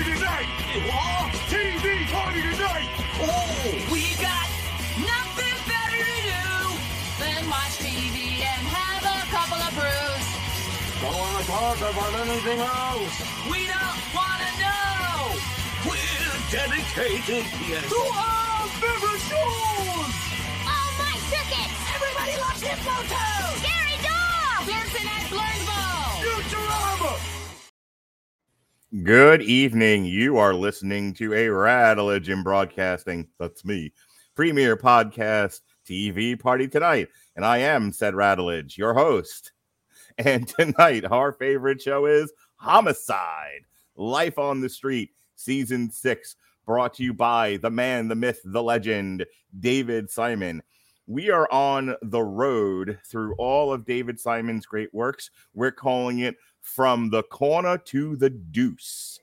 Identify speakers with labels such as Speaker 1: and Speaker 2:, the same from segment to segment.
Speaker 1: party tonight! TV party tonight!
Speaker 2: Oh, we got nothing better to do than watch TV and have a couple of brews.
Speaker 1: Don't wanna talk about anything else!
Speaker 2: We don't want to know
Speaker 1: We're dedicated to our favorite shows!
Speaker 3: Oh, my tickets!
Speaker 2: everybody loves Hippo Toad.
Speaker 3: Gary Dog!
Speaker 2: Benson at Blurnsville.
Speaker 1: Futurama!
Speaker 4: Good evening. You are listening to a Radulich in Broadcasting. That's me. Premier Podcast TV Party tonight. And I am said Radulich, your host. And tonight, our favorite show is Homicide Life on the Street, Season 6, brought to you by the man, the myth, the legend, David Simon. We are on the road through all of David Simon's great works. We're calling it From the Corner to the Deuce.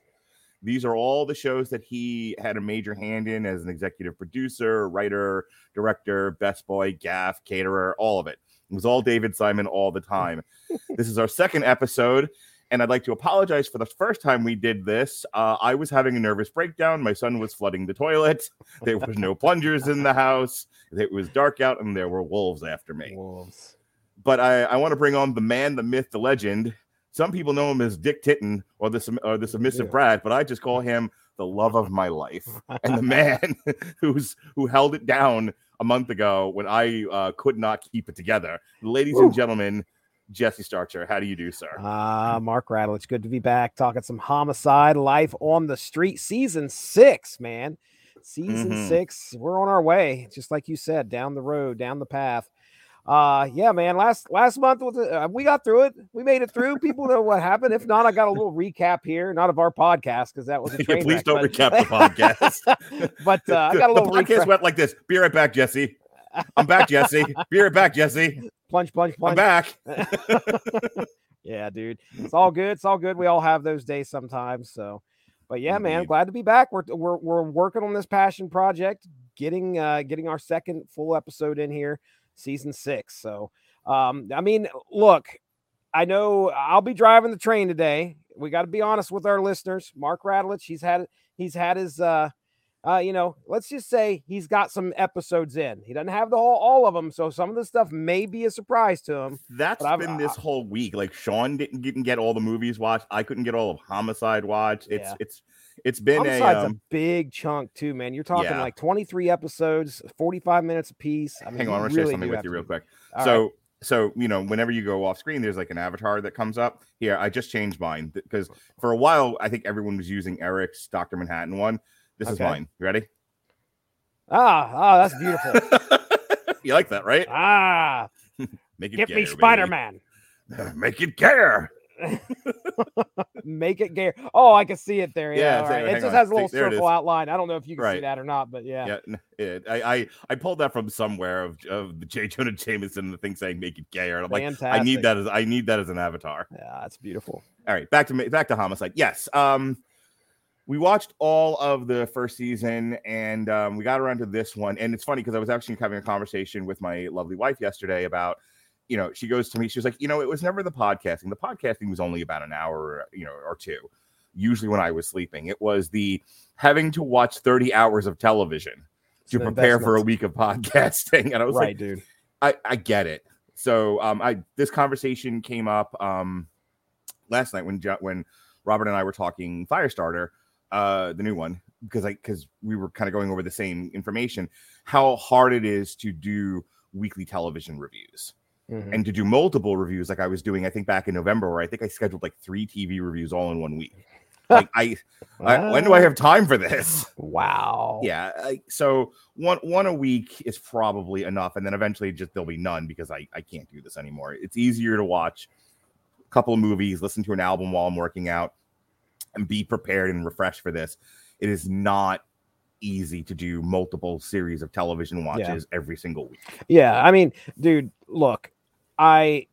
Speaker 4: These are all the shows that he had a major hand in as an executive producer, writer, director, best boy, gaff, caterer, all of it. It was all David Simon all the time. this is our second episode, and I'd like to apologize for the first time we did this. Uh, I was having a nervous breakdown. My son was flooding the toilet. There was no plungers in the house. It was dark out, and there were wolves after me.
Speaker 5: Wolves.
Speaker 4: But I, I want to bring on the man, the myth, the legend. Some people know him as Dick Titten or the or the submissive
Speaker 5: Yeah.
Speaker 4: Brad, but I just call him the love of my life and the man who's who held it down a month ago when I uh, could not keep it together. Ladies and gentlemen, Jesse Starcher, how do you do, sir?
Speaker 5: Ah, Mark Rattle. It's good to be back talking some homicide life on the street. Season six, man. Season
Speaker 4: Mhm.
Speaker 5: six. We're on our way, just like you said, down the road, down the path. Uh, yeah, man. Last last month was uh, we got through it. We made it through. People know what happened. If not, I got a little recap here, not of our podcast because that was a
Speaker 4: Yeah,
Speaker 5: train
Speaker 4: please
Speaker 5: wreck,
Speaker 4: don't
Speaker 5: but-
Speaker 4: recap the podcast.
Speaker 5: but uh, I got a
Speaker 4: the podcast
Speaker 5: recap.
Speaker 4: went like this. Be right back, Jesse. I'm back, Jesse. Be right back, Jesse.
Speaker 5: Plunge, plunge,
Speaker 4: I'm
Speaker 5: plunge.
Speaker 4: back.
Speaker 5: yeah, dude. It's all good. It's all good. We all have those days sometimes. So, but yeah, man, glad to be back. We're we're we're working on this passion project, getting uh getting our second full episode in here, season six. So, um, I mean, look, I know I'll be driving the train today. We got to be honest with our listeners. Mark Radulich, he's had he's had his uh uh, you know, let's just say he's got some episodes in. He doesn't have the whole all of them, so some of the stuff may be a surprise to him.
Speaker 4: That's been this whole week. Like Sean didn't, didn't get all the movies watched. I couldn't get all of Homicide watched. It's
Speaker 5: Yeah.
Speaker 4: it's it's been a um,
Speaker 5: a big chunk too, man. You're talking
Speaker 4: yeah.
Speaker 5: like 23 episodes, 45 minutes a piece. I mean,
Speaker 4: hang on, I want to share something with you real quick.
Speaker 5: All
Speaker 4: so
Speaker 5: right.
Speaker 4: so you know, whenever you go off screen, there's like an avatar that comes up. Here, I just changed mine because for a while I think everyone was using Eric's Doctor Manhattan one. This is mine. You ready?
Speaker 5: ah, ah, that's beautiful.
Speaker 4: you like that, right?
Speaker 5: ah,
Speaker 4: Make it
Speaker 5: get
Speaker 4: gayer,
Speaker 5: me. Spider Man.
Speaker 4: Make it care.
Speaker 5: Make it gay. Oh, I can see it there. Yeah,
Speaker 4: Yeah,
Speaker 5: all right. it just
Speaker 4: on.
Speaker 5: has a little
Speaker 4: there
Speaker 5: circle outline. I don't know if you can see that or not, but yeah.
Speaker 4: Yeah, it, I, I I pulled that from somewhere of of the J. Jonah Jameson, the thing saying "make it gayer." And I'm like, I need that as I need that as an avatar.
Speaker 5: Yeah, that's beautiful.
Speaker 4: All right, back to back to homicide. Yes, um, we watched all of the first season, and um, we got around to this one. And it's funny because I was actually having a conversation with my lovely wife yesterday about, you know, she goes to me, she was like, you know, it was never the podcasting. The podcasting was only about an hour, you know, or two. Usually when I was sleeping, it was the having to watch thirty hours of television
Speaker 5: It's
Speaker 4: to prepare for a week of podcasting. And I was
Speaker 5: right,
Speaker 4: like,
Speaker 5: dude.
Speaker 4: I, I get it. So um, I this conversation came up um last night when when Robert and I were talking Firestarter, uh, the new one, because I because we were kind of going over the same information, how hard it is to do weekly television reviews
Speaker 5: Mhm.
Speaker 4: and to do multiple reviews like I was doing, I think back in November, where I think I scheduled like three TV reviews all in one week. Like I, I when do I have time for this?
Speaker 5: Wow.
Speaker 4: yeah I, so one one a week is probably enough and then eventually just there'll be none because i i can't do this anymore it's easier to watch a couple of movies listen to an album while i'm working out and be prepared and refreshed for this it is not easy to do multiple series of television watches every single week
Speaker 5: Yeah, I mean, dude, look, I,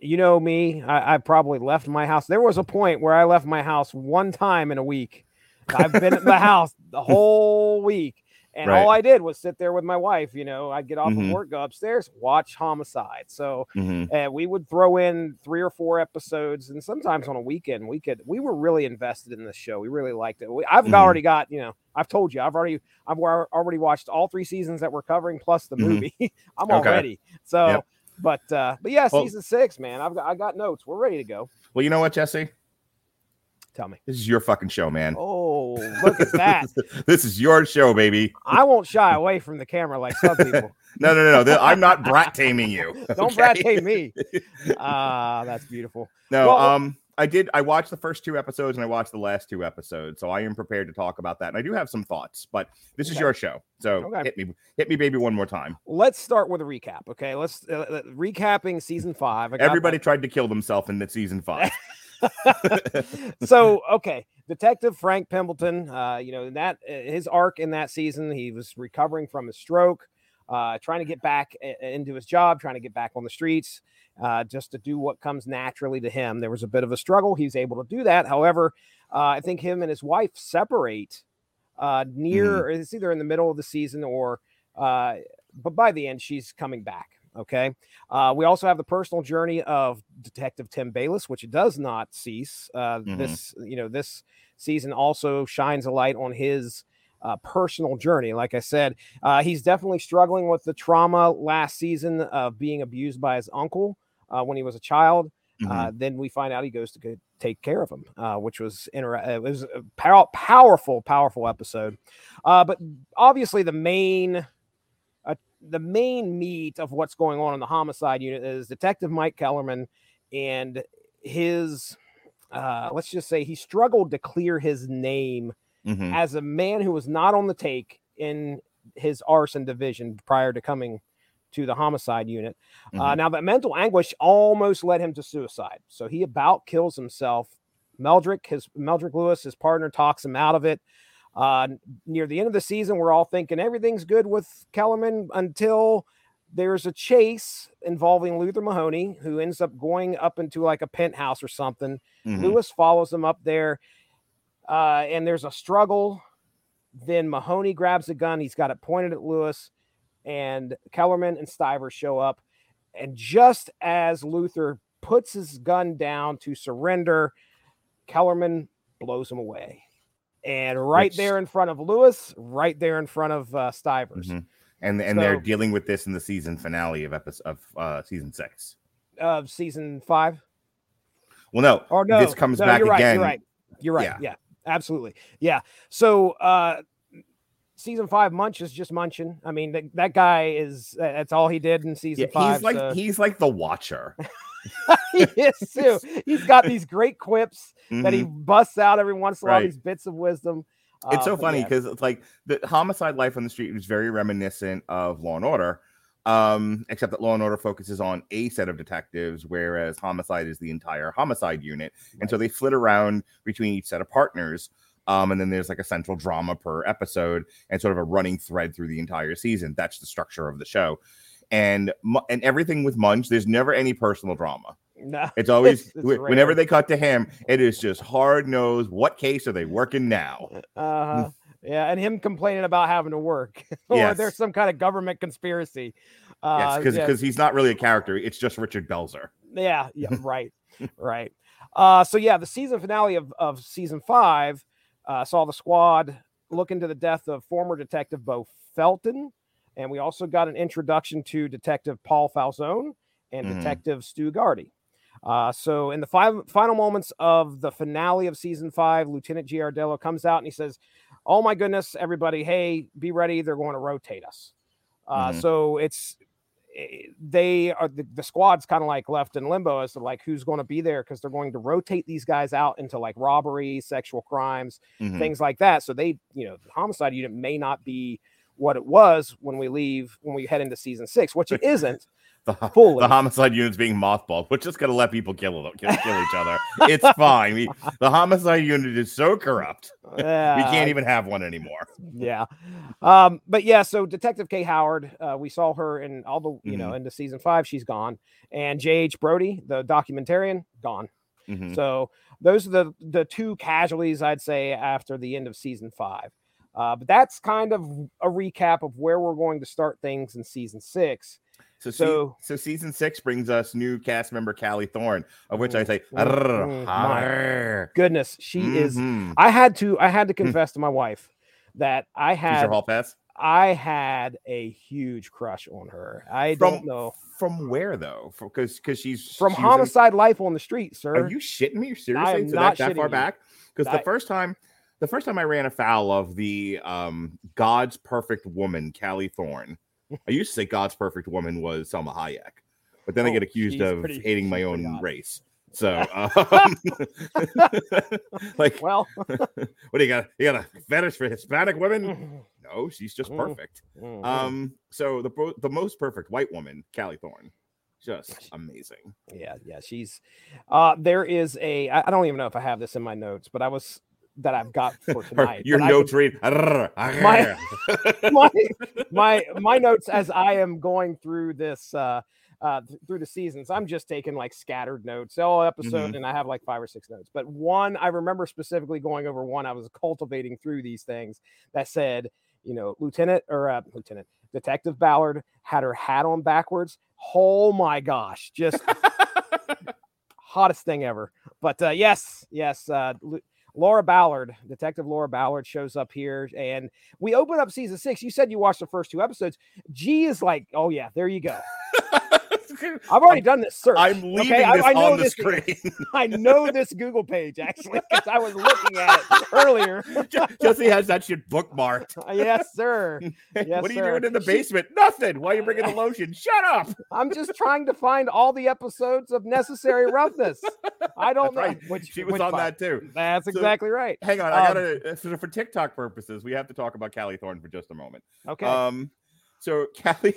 Speaker 5: you know me, I, I probably left my house. There was a point where I left my house one time in a week. I've been at the house the whole week, And
Speaker 4: Right.
Speaker 5: all I did was sit there with my wife. You know, I'd get off
Speaker 4: Mhm.
Speaker 5: of work, go upstairs, watch Homicide. So
Speaker 4: Mhm.
Speaker 5: uh, we would throw in three or four episodes, and sometimes on a weekend, we could. We were really invested in this show. We really liked it. We, I've
Speaker 4: Mhm.
Speaker 5: already got, you know, I've told you, I've already, I've already watched all three seasons that we're covering plus the
Speaker 4: Mhm.
Speaker 5: movie. I'm
Speaker 4: Okay.
Speaker 5: already so.
Speaker 4: Yep.
Speaker 5: But uh, but yeah,
Speaker 4: Well-
Speaker 5: season six, man. I've got I got notes. We're ready to go.
Speaker 4: Well, you know what, Jesse?
Speaker 5: Tell me.
Speaker 4: This is your fucking show, man.
Speaker 5: Oh, look at that.
Speaker 4: this is your show, baby.
Speaker 5: I won't shy away from the camera like some people.
Speaker 4: No, no, no, no. I'm not brat taming you.
Speaker 5: Don't
Speaker 4: okay?
Speaker 5: brat tame me. Ah, that's beautiful.
Speaker 4: No,
Speaker 5: Well-
Speaker 4: um, I did. I watched the first two episodes and I watched the last two episodes, so I am prepared to talk about that. And I do have some thoughts, but this is your show, so
Speaker 5: Okay.
Speaker 4: hit me, hit me, baby, one more time.
Speaker 5: Let's start with a recap. Okay, let's uh, uh, recapping season five.
Speaker 4: Everybody tried to kill themselves in the season five.
Speaker 5: so okay detective frank pembleton uh you know that uh, his arc in that season he was recovering from a stroke uh trying to get back into his job trying to get back on the streets uh just to do what comes naturally to him. There was a bit of a struggle. He's able to do that. However uh, i think him and his wife separate uh near it's either in the middle of the season or uh but by the end she's coming back okay? Uh, we also have the personal journey of Detective Tim Bayless, which does not cease. Uh,
Speaker 4: Mhm.
Speaker 5: This, you know, this season also shines a light on his uh, personal journey. Like I said, uh, he's definitely struggling with the trauma last season of being abused by his uncle uh, when he was a child. Uh, then we find out he goes to take care of him, uh, which was inter- uh, it was a pow- powerful, powerful episode. Uh, but obviously, the main the main meat of what's going on in the homicide unit is Detective Mike Kellerman and his. Uh, let's just say he struggled to clear his name
Speaker 4: Mhm.
Speaker 5: as a man who was not on the take in his arson division prior to coming to the homicide unit. Uh,
Speaker 4: Mhm.
Speaker 5: now, that mental anguish almost led him to suicide. So he about kills himself. Meldrick, his Meldrick Lewis, his partner, talks him out of it. Uh, near the end of the season, we're all thinking everything's good with Kellerman until there's a chase involving Luther Mahoney, who ends up going up into like a penthouse or something.
Speaker 4: Mhm.
Speaker 5: Lewis follows him up there, uh, and there's a struggle. Then Mahoney grabs a gun. He's got it pointed at Lewis, and Kellerman and Stiver show up. And just as Luther puts his gun down to surrender, Kellerman blows him away. And right
Speaker 4: Which-
Speaker 5: there in front of Lewis, right there in front of uh, Stivers.
Speaker 4: Mhm. And and they're dealing with this in the season finale of episode of uh, season six.
Speaker 5: of season five.
Speaker 4: Well, no,
Speaker 5: Or no,
Speaker 4: this comes
Speaker 5: no,
Speaker 4: back
Speaker 5: you're right,
Speaker 4: again.
Speaker 5: You're right. You're right.
Speaker 4: Yeah.
Speaker 5: Yeah. Absolutely. Yeah. So uh season five, Munch is just munching. I mean, that, that guy is that's all he did in season
Speaker 4: Yeah,
Speaker 5: five.
Speaker 4: he's like
Speaker 5: so-
Speaker 4: he's like the Watcher.
Speaker 5: he is too. He's got these great quips that he
Speaker 4: Mhm.
Speaker 5: busts out every once in a while,
Speaker 4: Right.
Speaker 5: these bits of wisdom.
Speaker 4: It's
Speaker 5: Uh,
Speaker 4: so funny
Speaker 5: yeah.
Speaker 4: because it's like the homicide life on the street was very reminiscent of Law and Order, um, except that Law and Order focuses on a set of detectives, whereas Homicide is the entire homicide unit, and so they flit around between each set of partners. Um, and then there's like a central drama per episode, and sort of a running thread through the entire season. That's the structure of the show, and and everything with Munch, there's never any personal drama.
Speaker 5: No,
Speaker 4: It's always
Speaker 5: It's- it's
Speaker 4: whenever
Speaker 5: rare.
Speaker 4: they cut to him, it is just hard nosed. What case are they working now?
Speaker 5: Uh, yeah, and him complaining about having to work, or
Speaker 4: Yes.
Speaker 5: there's some kind of government conspiracy. Uh,
Speaker 4: Yes, because
Speaker 5: yeah,
Speaker 4: he's not really a character. It's just Richard Belzer.
Speaker 5: Yeah, yeah, right, right. Uh, so yeah, the season finale of, of season five uh, saw the squad look into the death of former detective Beau Felton, and we also got an introduction to Detective Paul Falsone and
Speaker 4: Mhm.
Speaker 5: Detective Stu Gharty. Uh, so in the five final moments of the finale of season five, Lieutenant Giardello comes out and he says, "Oh my goodness, everybody! Hey, be ready! They're going to rotate us." Uh,
Speaker 4: Mhm.
Speaker 5: So it's eh, they are the, the squad's kind of like left in limbo as to like who's going to be there because they're going to rotate these guys out into like robbery, sexual crimes,
Speaker 4: Mhm.
Speaker 5: things like that. So they, you know, the homicide unit may not be what it was when we leave when we head into season six, which it isn't
Speaker 4: The, the homicide unit's being mothballed. We're just gonna let people kill kill, kill each other. It's fine. We, the homicide unit is so corrupt. we can't even have one anymore.
Speaker 5: yeah um but yeah so detective kay howard uh we saw her in all the you
Speaker 4: Mm-hmm.
Speaker 5: know into season five she's gone and jh brody the documentarian gone
Speaker 4: Mhm.
Speaker 5: so those are the the two casualties i'd say after the end of season five Uh, but that's kind of a recap of where we're going to start things in season six.
Speaker 4: So,
Speaker 5: So-
Speaker 4: so, so season six brings us new cast member Callie Thorne, of which I
Speaker 5: Mm,
Speaker 4: say,
Speaker 5: mm,
Speaker 4: "Arr,
Speaker 5: mm, my. Goodness, she is.
Speaker 4: Mhm.
Speaker 5: I had to. I had to confess to my wife that I had.
Speaker 4: hall pass.
Speaker 5: I had a huge crush on her. I
Speaker 4: From
Speaker 5: don't know
Speaker 4: from where though? Because because she's
Speaker 5: from
Speaker 4: she was in-
Speaker 5: homicide life on the street, sir.
Speaker 4: Are you shitting me? Seriously? so
Speaker 5: not
Speaker 4: that, that far
Speaker 5: you.
Speaker 4: back? Because the first time, the first time I ran afoul of the um God's perfect woman, Callie Thorne. I used to say God's perfect woman was Salma Hayek, but then I
Speaker 5: Oh,
Speaker 4: get accused of
Speaker 5: pretty-
Speaker 4: hating my own
Speaker 5: hot.
Speaker 4: race. So, um, like,
Speaker 5: well,
Speaker 4: what do you got? You got a fetish for Hispanic women? No, she's just
Speaker 5: Mm.
Speaker 4: perfect.
Speaker 5: mhm.
Speaker 4: Um, so the the most perfect white woman, Callie Thorne, just amazing.
Speaker 5: yeah, yeah, she's. Uh, there is a. I don't even know if I have this in my notes, but I was that I've got for tonight.
Speaker 4: your notes read.
Speaker 5: My- my my my notes as I am going through this uh uh th- through the seasons. I'm just taking like scattered notes, all episode,
Speaker 4: Mhm.
Speaker 5: and I have like five or six notes. But one I remember specifically going over one I was cultivating through these things that said, you know, Lieutenant or uh, Lieutenant Detective Ballard had her hat on backwards. Oh my gosh, just hottest thing ever. But uh, yes, yes, uh, Laura Ballard, Detective Laura Ballard shows up here, and we open up season six. You said you watched the first two episodes. G is like, oh yeah, there you go. I've already done this search.
Speaker 4: I'm leaving
Speaker 5: okay? I-
Speaker 4: this
Speaker 5: I, know
Speaker 4: on the
Speaker 5: this.
Speaker 4: screen.
Speaker 5: I know this Google page actually because I was looking at it earlier.
Speaker 4: Jesse has that shit bookmarked.
Speaker 5: yes, sir. Yes,
Speaker 4: what are you
Speaker 5: sir.
Speaker 4: doing in the
Speaker 5: She-
Speaker 4: basement? Nothing. Why are you bringing the lotion? Shut up.
Speaker 5: I'm just trying to find all the episodes of Necessary Roughness. I don't
Speaker 4: That's
Speaker 5: know
Speaker 4: right.
Speaker 5: which
Speaker 4: She was
Speaker 5: which
Speaker 4: on
Speaker 5: part.
Speaker 4: that too.
Speaker 5: That's
Speaker 4: So-
Speaker 5: exactly right.
Speaker 4: Hang on, I
Speaker 5: Um,
Speaker 4: gotta. so for TikTok purposes, we have to talk about Callie Thorne for just a moment.
Speaker 5: Okay,
Speaker 4: Um, so Callie,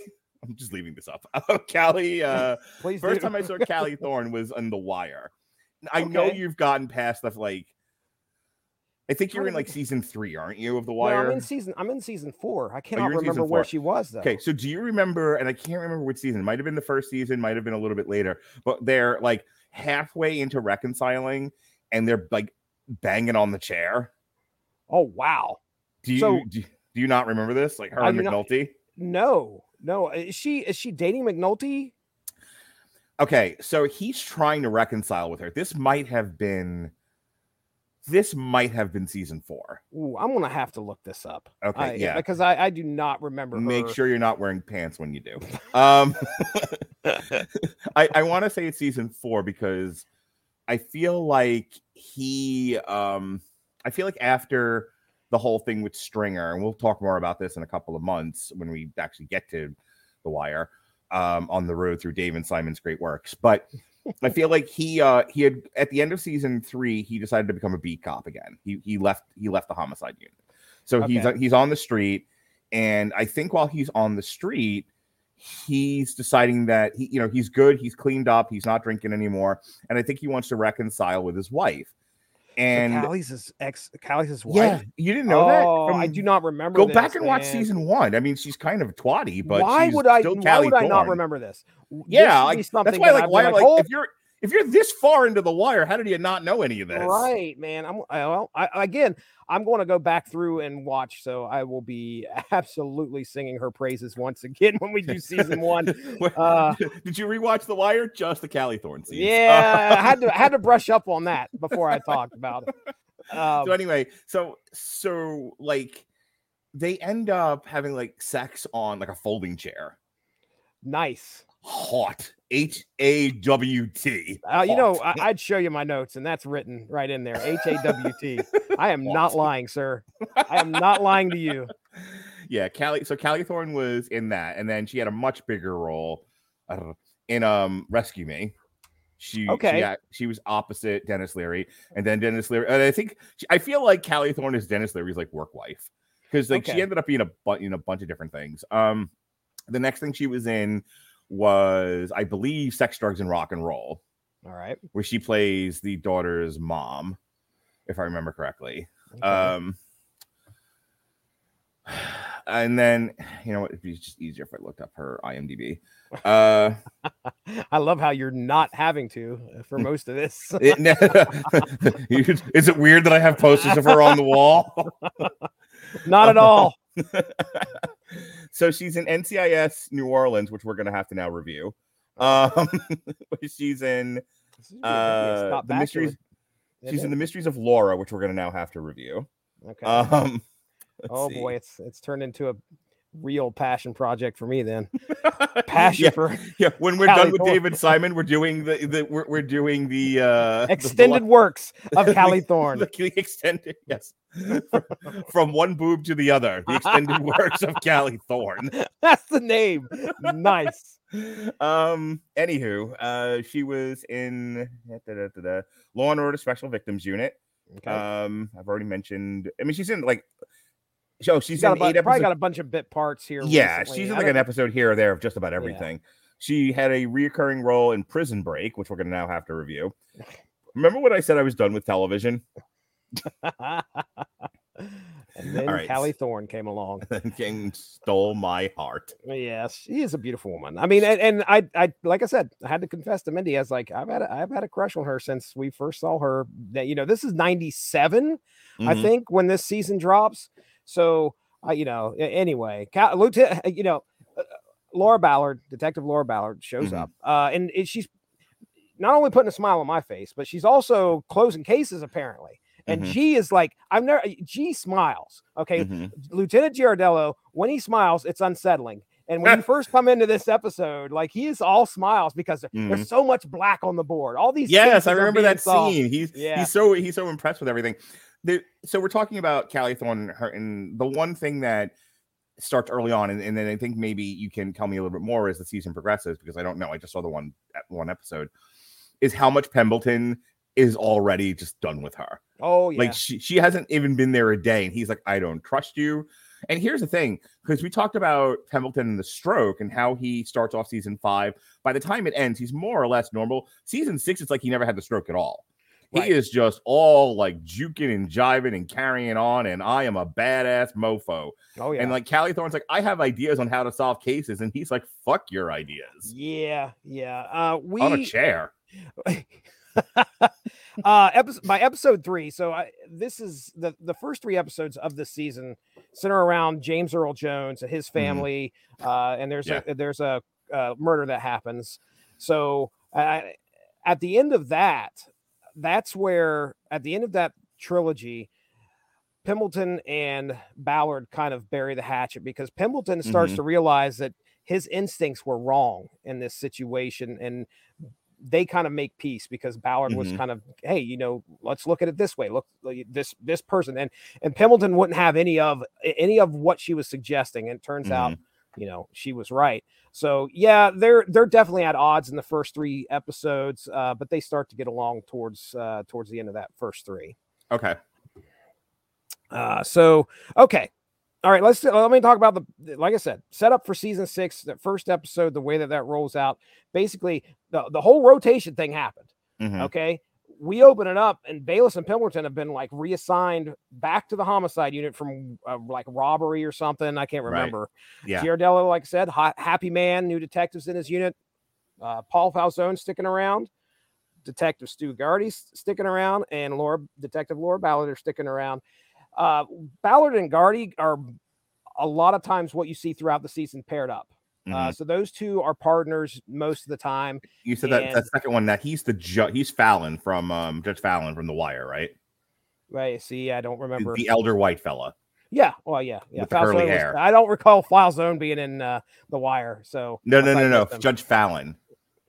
Speaker 4: I'm just leaving this up. Callie, uh,
Speaker 5: please.
Speaker 4: first
Speaker 5: do.
Speaker 4: time I saw Callie Thorne was on The Wire. I know you've gotten past the like. I think you're in like season three, aren't you, of The
Speaker 5: No,
Speaker 4: Wire?
Speaker 5: I'm in season. I'm in season four. I cannot
Speaker 4: you're in season
Speaker 5: remember where she was though.
Speaker 4: Okay, so do you remember? And I can't remember which season. It might have been the first season, might have been a little bit later. But they're like halfway into reconciling, and they're like banging on the chair.
Speaker 5: Oh wow.
Speaker 4: Do you
Speaker 5: So-
Speaker 4: do, do you not remember this? Like her
Speaker 5: I
Speaker 4: and
Speaker 5: do not-
Speaker 4: McNulty.
Speaker 5: No, no. Is she is she dating McNulty?
Speaker 4: Okay, so he's trying to reconcile with her. This might have been. This might have been season four.
Speaker 5: Ooh, I'm gonna have to look this up.
Speaker 4: Okay,
Speaker 5: I-
Speaker 4: yeah.
Speaker 5: because I I do not remember.
Speaker 4: Make
Speaker 5: her.
Speaker 4: sure you're not wearing pants when you do. Um, I I want to say it's season four because I feel like he um I feel like after the whole thing with Stringer, and we'll talk more about this in a couple of months when we actually get to the wire um on the road through David Simon's great works. But I feel like he uh he had at the end of season three, he decided to become a beat cop again. He he left he left the homicide unit. So he's he's on the street, and I think while he's on the street, he's deciding that he, you know, he's good, he's cleaned up, he's not drinking anymore, and I think he wants to reconcile with his wife. And
Speaker 5: so Callie's his ex. Callie's his wife.
Speaker 4: yeah, you didn't know that.
Speaker 5: Oh, I do not remember.
Speaker 4: Go
Speaker 5: this,
Speaker 4: back and watch season one. I mean, she's kind of twatty, but
Speaker 5: why
Speaker 4: she's
Speaker 5: would I?
Speaker 4: Still
Speaker 5: Why
Speaker 4: Callie
Speaker 5: would I not remember this? W- this
Speaker 4: Yeah,
Speaker 5: should be
Speaker 4: like, that's why.
Speaker 5: that
Speaker 4: Like,
Speaker 5: I'd be
Speaker 4: why? Like,
Speaker 5: "Hold oh,
Speaker 4: if you're if you're this far into the wire, how did you not know any of this?
Speaker 5: Right, man. I'm I- well. I, again, I'm going to go back through and watch, so I will be absolutely singing her praises once again when we do season one. Uh,
Speaker 4: did you rewatch The Wire? Just the Callie Thorne scenes.
Speaker 5: yeah, I had to I had to brush up on that before I talked about it. Um,
Speaker 4: so anyway, so so like they end up having like sex on like a folding chair.
Speaker 5: nice.
Speaker 4: Hot. H A W T.
Speaker 5: Uh, you know, I, I'd show you my notes, and that's written right in there. H A W T. I am not lying, sir. I am not lying to you.
Speaker 4: yeah, Callie. So Callie Thorne was in that, and then she had a much bigger role uh, in um Rescue Me. She
Speaker 5: Okay.
Speaker 4: she, got- she was opposite Denis Leary, and then Denis Leary. And I think she, I feel like Callie Thorne is Denis Leary's like work wife because like she ended up being a bu- in a bunch of different things. Um, the next thing she was in was I believe Sex, Drugs, and Rock and Roll,
Speaker 5: All right.
Speaker 4: where she plays the daughter's mom, if I remember correctly.
Speaker 5: okay.
Speaker 4: Um, and then you know what? It'd be just easier if I looked up her IMDb. Uh,
Speaker 5: I love how you're not having to uh, for most of this.
Speaker 4: it- is it weird that I have posters of her on the wall?
Speaker 5: Not at all.
Speaker 4: so she's in NCIS New Orleans, which we're gonna have to now review. Um, she's in
Speaker 5: This is weird.
Speaker 4: uh, the mysteries. She's in the mysteries of Laura, which we're gonna now have to review.
Speaker 5: Okay.
Speaker 4: Um,
Speaker 5: oh
Speaker 4: see.
Speaker 5: boy, it's it's turned into a real passion project for me then. Passion
Speaker 4: yeah,
Speaker 5: for
Speaker 4: yeah. When we're
Speaker 5: Callie
Speaker 4: done with
Speaker 5: Thorne.
Speaker 4: David Simon, we're doing the, the we're, we're doing the uh
Speaker 5: extended
Speaker 4: blo-
Speaker 5: works of
Speaker 4: the-
Speaker 5: Callie Thorne.
Speaker 4: the extended yes from one boob to the other the extended works of Callie Thorne.
Speaker 5: That's the name. Nice.
Speaker 4: Um. Anywho, uh, she was in da, da, da, Law and Order Special Victims Unit.
Speaker 5: Okay.
Speaker 4: Um, I've already mentioned. I mean, she's in like. Oh, she's
Speaker 5: got a bu-
Speaker 4: eight
Speaker 5: probably got a bunch of bit parts here.
Speaker 4: yeah,
Speaker 5: recently.
Speaker 4: she's in like an episode here or there of just about everything. She had a reoccurring role in Prison Break, which we're gonna now have to review. Remember when I said I was done with television?
Speaker 5: and then
Speaker 4: right.
Speaker 5: Callie Thorne came along.
Speaker 4: King stole my heart.
Speaker 5: Yes, she is a beautiful woman. I mean, and, and I, I, like I said, I had to confess to Mindy, I was like, I've had, a, I've had a crush on her since we first saw her. That you know, this is '97, I
Speaker 4: Mhm.
Speaker 5: think, when this season drops. So, I, you know, anyway, Cal- Lieutenant, you know, uh, Laura Ballard, Detective Laura Ballard, shows
Speaker 4: Mhm.
Speaker 5: up, uh, and it, she's not only putting a smile on my face, but she's also closing cases apparently. And
Speaker 4: Mhm.
Speaker 5: G is like, I've never. G smiles. Okay,
Speaker 4: Mhm.
Speaker 5: Lieutenant Giardello, when he smiles, it's unsettling. And when you first come into this episode, like he is all smiles because there- there's so much black on the board. All these
Speaker 4: Mm-hmm. Yes, I remember that
Speaker 5: solved.
Speaker 4: scene. He's
Speaker 5: Yeah.
Speaker 4: he's so he's so impressed with everything. The, so we're talking about Callie Thorne, and, her, and the one thing that starts early on, and, and then I think maybe you can tell me a little bit more as the season progresses because I don't know. I just saw the one one episode. Is how much Pembleton is already just done with her.
Speaker 5: Oh yeah,
Speaker 4: Like she she hasn't even been there a day, and he's like, I don't trust you. And here's the thing, because we talked about Pembleton and the stroke and how he starts off season five. By the time it ends, he's more or less normal. Season six, it's like he never had the stroke at all.
Speaker 5: Right.
Speaker 4: He is just all like juking and jiving and carrying on, and I am a badass mofo.
Speaker 5: oh yeah,
Speaker 4: And like Callie Thorne's like, I have ideas on how to solve cases, and he's like, fuck your ideas.
Speaker 5: yeah, yeah. Uh, we
Speaker 4: On a chair.
Speaker 5: uh episode by episode three so I, this is the the first three episodes of this season center around james earl jones and his family uh and there's a there's a uh, murder that happens so uh, at the end of that that's where at the end of that trilogy Pembleton and Ballard kind of bury the hatchet because Pembleton starts
Speaker 4: Mhm.
Speaker 5: to realize that his instincts were wrong in this situation and they kind of make peace because Ballard was
Speaker 4: Mhm.
Speaker 5: kind of, hey, you know, let's look at it this way. Look, this this person and and Pembleton wouldn't have any of any of what she was suggesting. And it turns out, you know, she was right. So yeah, they're they're definitely at odds in the first three episodes, uh, but they start to get along towards uh, towards the end of that first three.
Speaker 4: Okay.
Speaker 5: Uh, so okay, all right. Let's let me talk about the like I said, set up for season six. That first episode, the way that that rolls out, basically the the whole rotation thing happened.
Speaker 4: Mhm.
Speaker 5: Okay, we open it up, and Bayless and Pembleton have been like reassigned back to the homicide unit from uh, like robbery or something. I can't
Speaker 4: Right.
Speaker 5: remember.
Speaker 4: Yeah.
Speaker 5: Giardello, like I said, hot, happy man, new detectives in his unit. Uh, Paul Falsone sticking around. Detective Stu Gharty sticking around, and Laura, Detective Laura Ballard are sticking around. Uh, Ballard and Gharty are a lot of times what you see throughout the season paired up. Uh,
Speaker 4: Mhm.
Speaker 5: so those two are partners most of the time.
Speaker 4: You said that
Speaker 5: and-
Speaker 4: that second one that he's the ju- he's Fallon from um Judge Fallon from The Wire, right?
Speaker 5: Right? See, I don't remember.
Speaker 4: The elder white fella.
Speaker 5: yeah, well, yeah, yeah.
Speaker 4: with curly
Speaker 5: Falsone was-
Speaker 4: hair.
Speaker 5: I don't recall Falsone being in uh, the Wire. So
Speaker 4: No, no, no, no. Judge Fallon.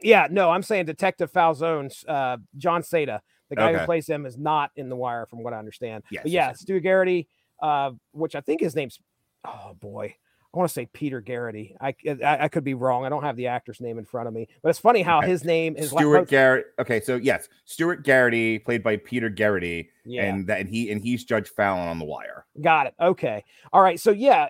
Speaker 5: Yeah, no, I'm saying Detective Falsone's uh, Jon Seda, the guy
Speaker 4: Okay.
Speaker 5: who plays him, is not in The Wire, from what I understand.
Speaker 4: Yes,
Speaker 5: but yeah,
Speaker 4: yes.
Speaker 5: Stu Garrity, uh, which I think his name's oh boy, I want to say Peter Gerety. I, I I could be wrong. I don't have the actor's name in front of me, but it's funny how
Speaker 4: Okay.
Speaker 5: his name is
Speaker 4: Stuart
Speaker 5: like
Speaker 4: Garrett. Okay, so yes, Stuart Garrity, played by Peter Garrity,
Speaker 5: yeah,
Speaker 4: and that and he and he's Judge Fallon on The Wire.
Speaker 5: got it. Okay, all right. So yeah,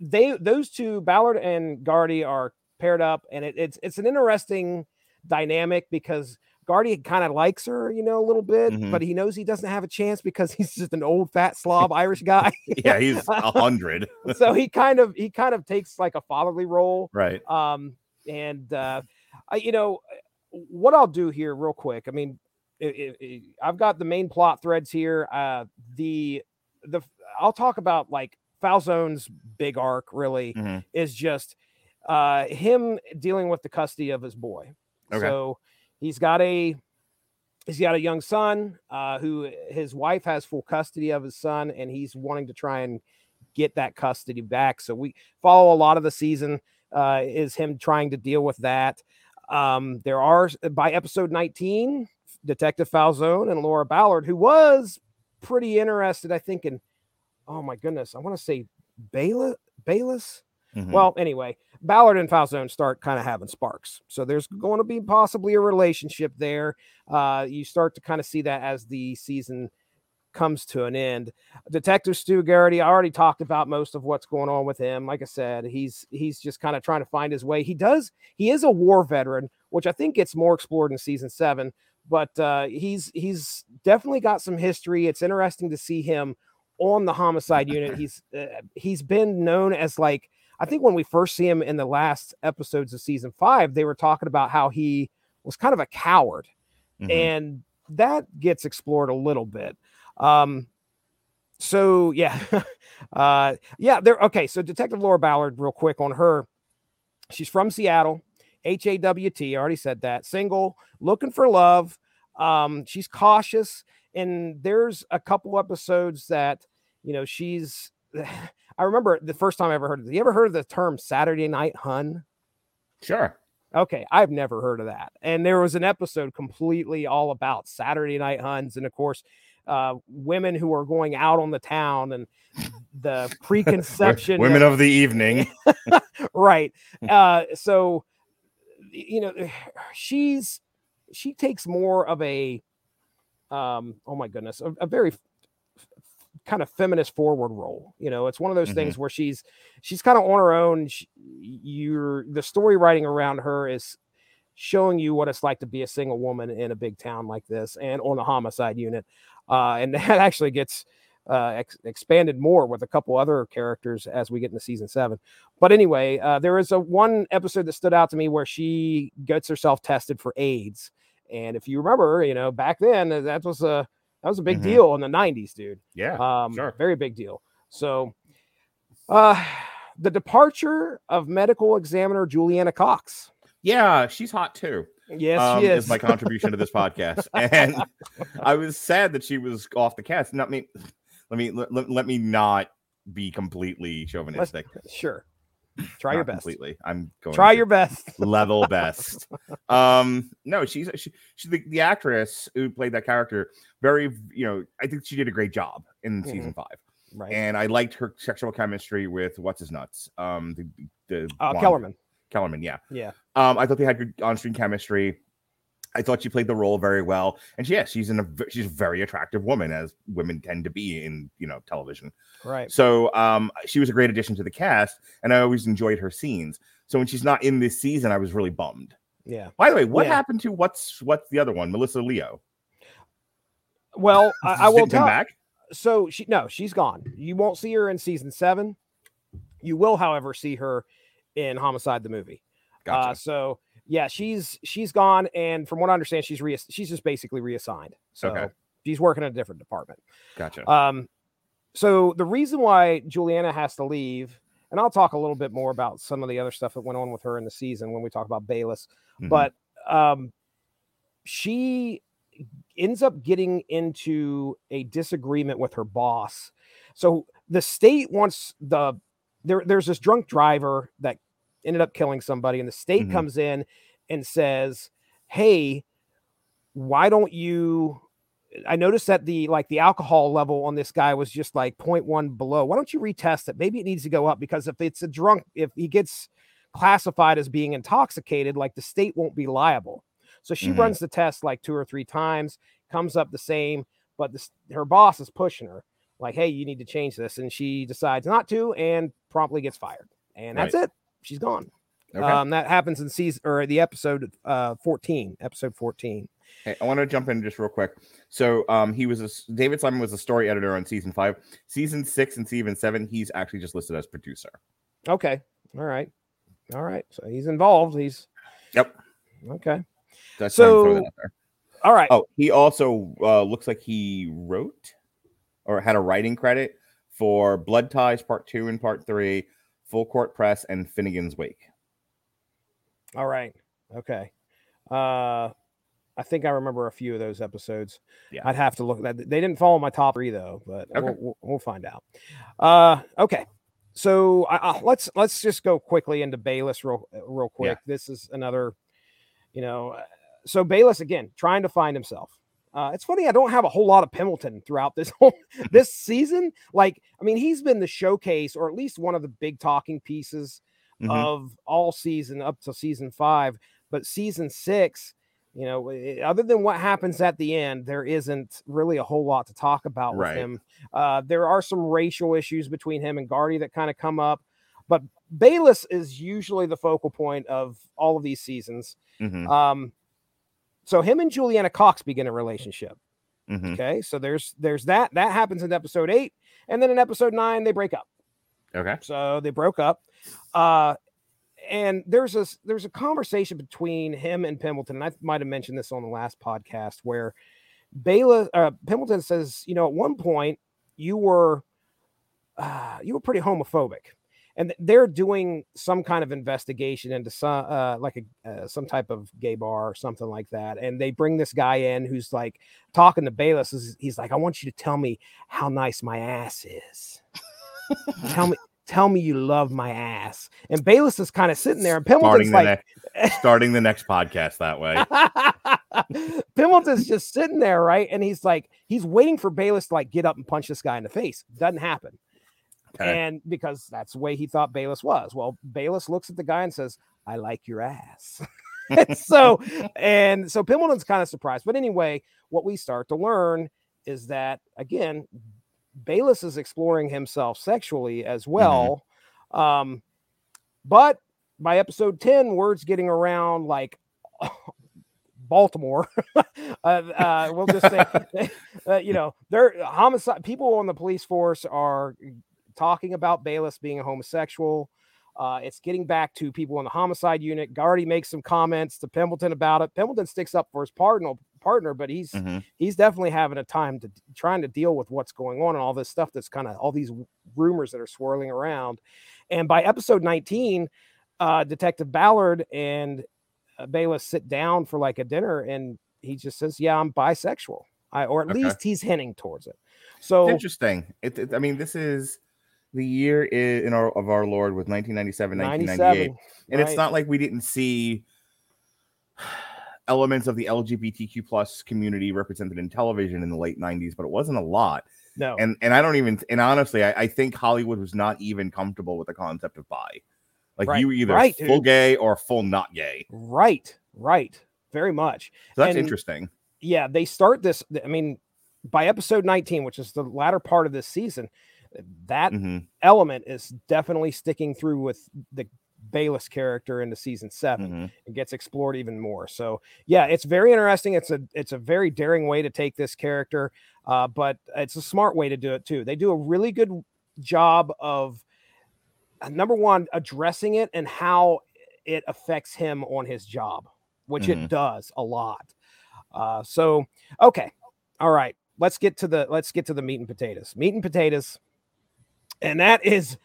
Speaker 5: they those two Ballard and Gharty are paired up, and it, it's it's an interesting dynamic because Gharty kind of likes her, you know, a little bit,
Speaker 4: Mhm.
Speaker 5: but he knows he doesn't have a chance because he's just an old fat slob Irish guy.
Speaker 4: Yeah, he's a hundred.
Speaker 5: so he kind of he kind of takes like a fatherly role.
Speaker 4: right.
Speaker 5: Um, and uh, I, you know, what I'll do here real quick. I mean, i i i I've got the main plot threads here. Uh, the the I'll talk about like Falsone's big arc really
Speaker 4: Mhm.
Speaker 5: is just uh him dealing with the custody of his boy.
Speaker 4: Okay.
Speaker 5: So he's got a he's got a young son uh who his wife has full custody of his son and he's wanting to try and get that custody back. So we follow a lot of the season uh is him trying to deal with that. Um there are by episode 19 Detective Falsone and Laura Ballard who was pretty interested I think in oh my goodness, I want to say Bayless Bayless
Speaker 4: Mhm.
Speaker 5: well, anyway, Ballard and Falsone start kind of having sparks. So there's going to be possibly a relationship there. Uh, you start to kind of see that as the season comes to an end. Detective Stu Garrity, I already talked about most of what's going on with him. Like I said, he's he's just kind of trying to find his way. He does he is a war veteran, which I think gets more explored in season seven. But uh, he's he's definitely got some history. It's interesting to see him on the homicide unit. He's uh, he's been known as like I think when we first see him in the last episodes of season five, they were talking about how he was kind of a coward,
Speaker 4: Mhm.
Speaker 5: and that gets explored a little bit. Um, so yeah, uh, yeah, there. Okay, so Detective Laura Ballard, real quick on her. She's from Seattle, H A W T. I already said that. Single, looking for love. Um, she's cautious, and there's a couple episodes that you know she's. I remember the first time I ever heard of it. You ever heard of the term Saturday Night Hun?
Speaker 4: sure.
Speaker 5: Okay, I've never heard of that. And there was an episode completely all about Saturday Night Huns, and of course, uh, women who are going out on the town and the preconception.
Speaker 4: Women
Speaker 5: that-
Speaker 4: of the evening.
Speaker 5: right. Uh, so, you know, she's she takes more of a, um, oh my goodness, a, a very kind of feminist forward role. You know, it's one of those
Speaker 4: Mhm.
Speaker 5: things where she's she's kind of on her own. She, you're the story writing around her is showing you what it's like to be a single woman in a big town like this and on a homicide unit. Uh, and that actually gets uh, ex- expanded more with a couple other characters as we get into season seven. But anyway, uh, there is a one episode that stood out to me where she gets herself tested for AIDS. And if you remember, you know, back then uh, that was a that was a big
Speaker 4: Mhm.
Speaker 5: deal in the '90s, dude.
Speaker 4: Yeah.
Speaker 5: Um,
Speaker 4: sure.
Speaker 5: very big deal. So, uh, the departure of medical examiner Julianna Cox.
Speaker 4: Yeah, she's hot too.
Speaker 5: Yes,
Speaker 4: um,
Speaker 5: she is.
Speaker 4: my contribution to this podcast. And I was sad that she was off the cast. Not me. Let me let, let, let me not be completely chauvinistic.
Speaker 5: sure. Try your best.
Speaker 4: Completely. I'm going.
Speaker 5: Try your best.
Speaker 4: level best. Um, no, she's she, she's the, the actress who played that character. Very, you know, I think she did a great job in
Speaker 5: Mm-hmm.
Speaker 4: season five,
Speaker 5: Right.
Speaker 4: and I liked her sexual chemistry with what's his nuts. Um, the the
Speaker 5: Uh, Kellerman.
Speaker 4: Kellerman, yeah.
Speaker 5: Yeah.
Speaker 4: Um, I thought they had good on-screen chemistry. I thought she played the role very well, and she, yeah, she's in a she's a very attractive woman, as women tend to be in you know television.
Speaker 5: Right.
Speaker 4: So um, she was a great addition to the cast, and I always enjoyed her scenes. So when she's not in this season, I was really bummed.
Speaker 5: Yeah.
Speaker 4: By the way, what
Speaker 5: Yeah.
Speaker 4: happened to what's what's the other one, Melissa Leo?
Speaker 5: Well, I, I will
Speaker 4: come back.
Speaker 5: So she no, she's gone. You won't see her in season seven. You will, however, see her in Homicide the movie.
Speaker 4: Gotcha.
Speaker 5: Uh, so yeah, she's she's gone, and from what I understand, she's re- she's just basically reassigned. So
Speaker 4: Okay.
Speaker 5: she's working in a different department.
Speaker 4: gotcha.
Speaker 5: Um, so the reason why Julianna has to leave, and I'll talk a little bit more about some of the other stuff that went on with her in the season when we talk about Bayless,
Speaker 4: Mhm.
Speaker 5: but um, she ends up getting into a disagreement with her boss. So the state wants the there. There's this drunk driver that ended up killing somebody, and the state
Speaker 4: Mhm.
Speaker 5: comes in and says, "Hey, why don't you?" I noticed that the like the alcohol level on this guy was just like 0.1 below. Why don't you retest it? Maybe it needs to go up because if it's a drunk, if he gets classified as being intoxicated, like the state won't be liable. So she
Speaker 4: Mhm.
Speaker 5: runs the test like two or three times, comes up the same, but this, her boss is pushing her like, "Hey, you need to change this," and she decides not to, and promptly gets fired. And that's it. She's gone.
Speaker 4: okay.
Speaker 5: Um, that happens in season or the episode uh 14, episode 14.
Speaker 4: Hey, I want to jump in just real quick. So, um, he was a, David Simon was a story editor on season five, season six, and season seven. He's actually just listed as producer.
Speaker 5: Okay. All right. All right. So he's involved. He's
Speaker 4: Yep.
Speaker 5: okay.
Speaker 4: That's so.
Speaker 5: So-
Speaker 4: Out there.
Speaker 5: All right.
Speaker 4: Oh, he also uh, looks like he wrote or had a writing credit for Blood Ties Part Two and Part Three, Full Court Press, and Finnegan's Wake.
Speaker 5: All right. Okay. Uh I think I remember a few of those episodes.
Speaker 4: Yeah.
Speaker 5: I'd have to look that. They didn't follow my top three though, but
Speaker 4: Okay.
Speaker 5: we'll, we'll, we'll find out. Uh okay. So I, I, let's let's just go quickly into Bayless real real quick. This is another, you know, uh, so Bayless again trying to find himself. Uh, it's funny I don't have a whole lot of Pembleton throughout this whole this season. Like, I mean, he's been the showcase or at least one of the big talking pieces
Speaker 4: Mhm.
Speaker 5: of all season up to season five. But season six, you know, other than what happens at the end, there isn't really a whole lot to talk about with him. Uh, there are some racial issues between him and Gharty that kind of come up, but Bayless is usually the focal point of all of these seasons.
Speaker 4: Mhm.
Speaker 5: Um, so him and Julianna Cox begin a relationship.
Speaker 4: Mhm.
Speaker 5: Okay, so there's there's that that happens in episode eight, and then in episode nine they break up.
Speaker 4: Okay.
Speaker 5: So they broke up. Uh and there's a there's a conversation between him and Pembleton. And I might have mentioned this on the last podcast where Baylor uh, Pembleton says, you know, at one point you were uh, you were pretty homophobic, and they're doing some kind of investigation into some uh, like a uh, some type of gay bar or something like that. And they bring this guy in who's like talking to Bayless. He's like, I want you to tell me how nice my ass is. tell me. Tell me you love my ass. And Bayless is kind of sitting there, and Pembleton's
Speaker 4: Starting the,
Speaker 5: like,
Speaker 4: next, starting the next podcast that way.
Speaker 5: Pembleton's just sitting there, right? And he's like, he's waiting for Bayless to like get up and punch this guy in the face. Doesn't happen.
Speaker 4: Okay.
Speaker 5: And because that's the way he thought Bayless was. Well, Bayless looks at the guy and says, I like your ass. And so, and so Pembleton's kind of surprised. But anyway, what we start to learn is that again, Bayless is exploring himself sexually as well. Um, but by episode 10, words getting around like Baltimore. uh, uh, we'll just say, uh, you know, they're homicide people on the police force are talking about Bayless being a homosexual. Uh, it's getting back to people in the homicide unit. Gharty makes some comments to Pembleton about it. Pembleton sticks up for his partner, partner, but he's
Speaker 4: Mhm.
Speaker 5: he's definitely having a time to trying to deal with what's going on and all this stuff that's kind of all these rumors that are swirling around. And by episode 19, uh, Detective Ballard and uh, Bayless sit down for like a dinner, and he just says, "Yeah, I'm bisexual," I, or at
Speaker 4: Okay.
Speaker 5: least he's hinting towards it. So
Speaker 4: Interesting. It, it- I mean, this is the year in our of our Lord was 1997, 1998.
Speaker 5: 97,
Speaker 4: and it's not like we didn't see elements of the lgbtq plus community represented in television in the late 90s but it wasn't a lot
Speaker 5: no,
Speaker 4: and and i don't even and honestly i, I think hollywood was not even comfortable with the concept of bi like
Speaker 5: Right,
Speaker 4: you were either
Speaker 5: right,
Speaker 4: full
Speaker 5: dude.
Speaker 4: gay or full not gay
Speaker 5: right, right, very much.
Speaker 4: so that's
Speaker 5: And-
Speaker 4: interesting
Speaker 5: yeah, they start this. I mean, by episode 19, which is the latter part of this season, that
Speaker 4: Mhm,
Speaker 5: element is definitely sticking through with the Bayless character into season 7
Speaker 4: mhm.
Speaker 5: It gets explored even more. So yeah, it's very interesting. It's a it's a very daring way to take this character, uh, but it's a smart way to do it too. They do a really good job of uh, number one addressing it and how it affects him on his job, which
Speaker 4: Mhm.
Speaker 5: it does a lot. Uh, so okay, all right. Let's get to the let's get to the meat and potatoes. Meat and potatoes, and that is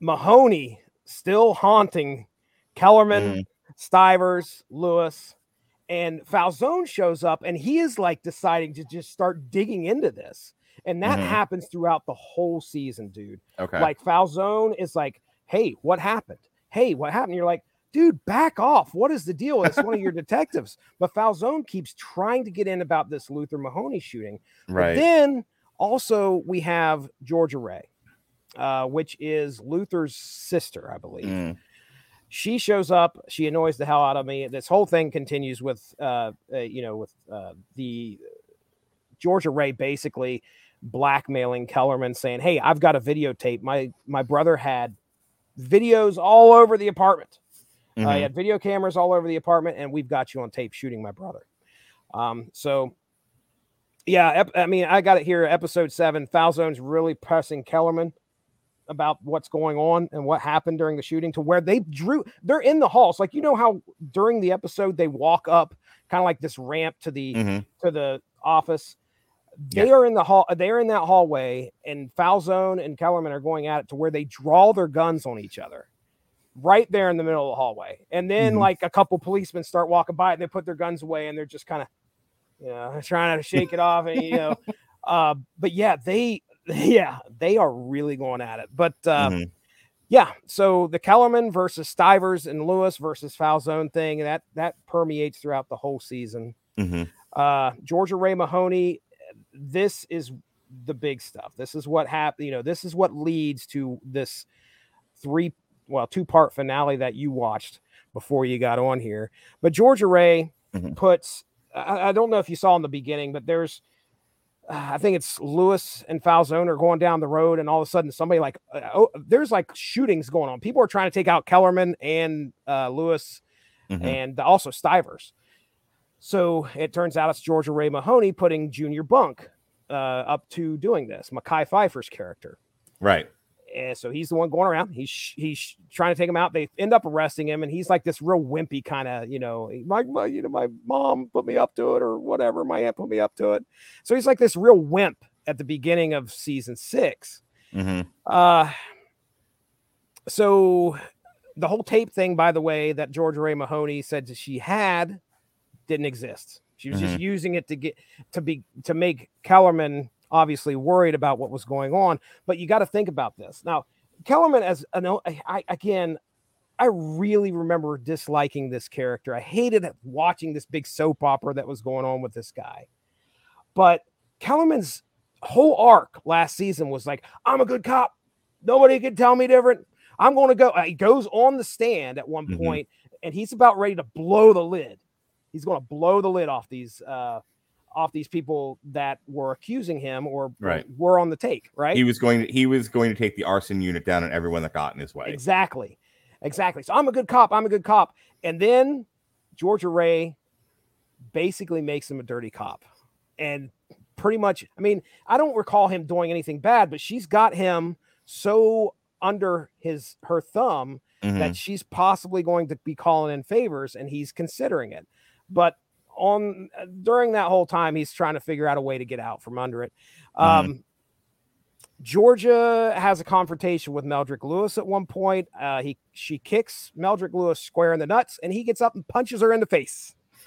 Speaker 5: Mahoney still haunting Kellerman, Stivers, Lewis, and Falsone shows up, and he is like deciding to just start digging into this, and that
Speaker 4: Mhm.
Speaker 5: happens throughout the whole season, dude.
Speaker 4: okay
Speaker 5: Like Falsone is like, "Hey, what happened? Hey, what happened?" You're like, "Dude, back off! What is the deal? It's one of your detectives." But Falsone keeps trying to get in about this Luther Mahoney shooting. But
Speaker 4: right
Speaker 5: then also we have Georgia Rae, uh, which is Luther's sister, I believe.
Speaker 4: Mm,
Speaker 5: She shows up. She annoys the hell out of me. This whole thing continues with, uh, uh, you know, with uh, the Georgia Rae basically blackmailing Kellerman, saying, "Hey, I've got a videotape. My my brother had videos all over the apartment. Uh, he
Speaker 4: mhm.
Speaker 5: had video cameras all over the apartment, and we've got you on tape shooting my brother. Um, so yeah, I mean, I got it here. Episode seven, Falsone's really pressing Kellerman about what's going on and what happened during the shooting to where they drew they're in the halls. Like you know how during the episode they walk up kind of like this ramp to the
Speaker 4: Mhm.
Speaker 5: to the office. They
Speaker 4: Yeah.
Speaker 5: are in the hall. They are in that hallway, and Falsone and Kellerman are going at it to where they draw their guns on each other, right there in the middle of the hallway. And then
Speaker 4: Mhm.
Speaker 5: like a couple policemen start walking by, and they put their guns away, and they're just kind of, you know, trying to shake it off, and you know, uh, but yeah, they, yeah, they are really going at it. But uh,
Speaker 4: Mhm.
Speaker 5: yeah, so the Kellerman versus Stivers and Lewis versus Falsone thing that that permeates throughout the whole season.
Speaker 4: Mhm.
Speaker 5: Uh, Georgia Rae Mahoney, this is the big stuff. This is what happened. You know, this is what leads to this three, well, two part finale that you watched before you got on here. But Georgia Rae
Speaker 4: Mhm.
Speaker 5: puts, I, I don't know if you saw in the beginning, but there's, I think it's Lewis and Falsone are going down the road, and all of a sudden somebody like, uh, oh, there's like shootings going on. People are trying to take out Kellerman and uh, Lewis
Speaker 4: Mhm.
Speaker 5: and also Stivers. So it turns out it's Georgia Rae Mahoney putting Junior Bunk uh, up to doing this, Mekhi Phifer's character.
Speaker 4: Right.
Speaker 5: And so he's the one going around. He's he's trying to take him out. They end up arresting him, and he's like this real wimpy kind of, you know, my, my you know my mom put me up to it or whatever. My aunt put me up to it. So he's like this real wimp at the beginning of season six.
Speaker 4: hmm
Speaker 5: Uh, so the whole tape thing, by the way, that Georgia Rae Mahoney said that she had didn't exist. She was just using it to get to be to make Kellerman obviously worried about what was going on. But you got to think about this now. Kellerman, as an I, again, I really remember disliking this character. I hated watching this big soap opera that was going on with this guy. But Kellerman's whole arc last season was like, I'm a good cop. Nobody can tell me different. I'm going to go. uh, He goes on the stand at one
Speaker 4: Mhm.
Speaker 5: point, and he's about ready to blow the lid. He's going to blow the lid off these uh, off these people that were accusing him or
Speaker 4: Right.
Speaker 5: were on the take. Right.
Speaker 4: He was going to he was going to take the arson unit down on everyone that got in his way.
Speaker 5: Exactly. Exactly. So I'm a good cop. I'm a good cop. And then Georgia Rae basically makes him a dirty cop. And pretty much, I mean, I don't recall him doing anything bad, but she's got him so under his her thumb
Speaker 4: Mhm.
Speaker 5: that she's possibly going to be calling in favors and he's considering it. But on during that whole time, he's trying to figure out a way to get out from under it.
Speaker 4: Mhm.
Speaker 5: Um, Georgia has a confrontation with Meldrick Lewis at one point. Uh, he she kicks Meldrick Lewis square in the nuts, and he gets up and punches her in the face.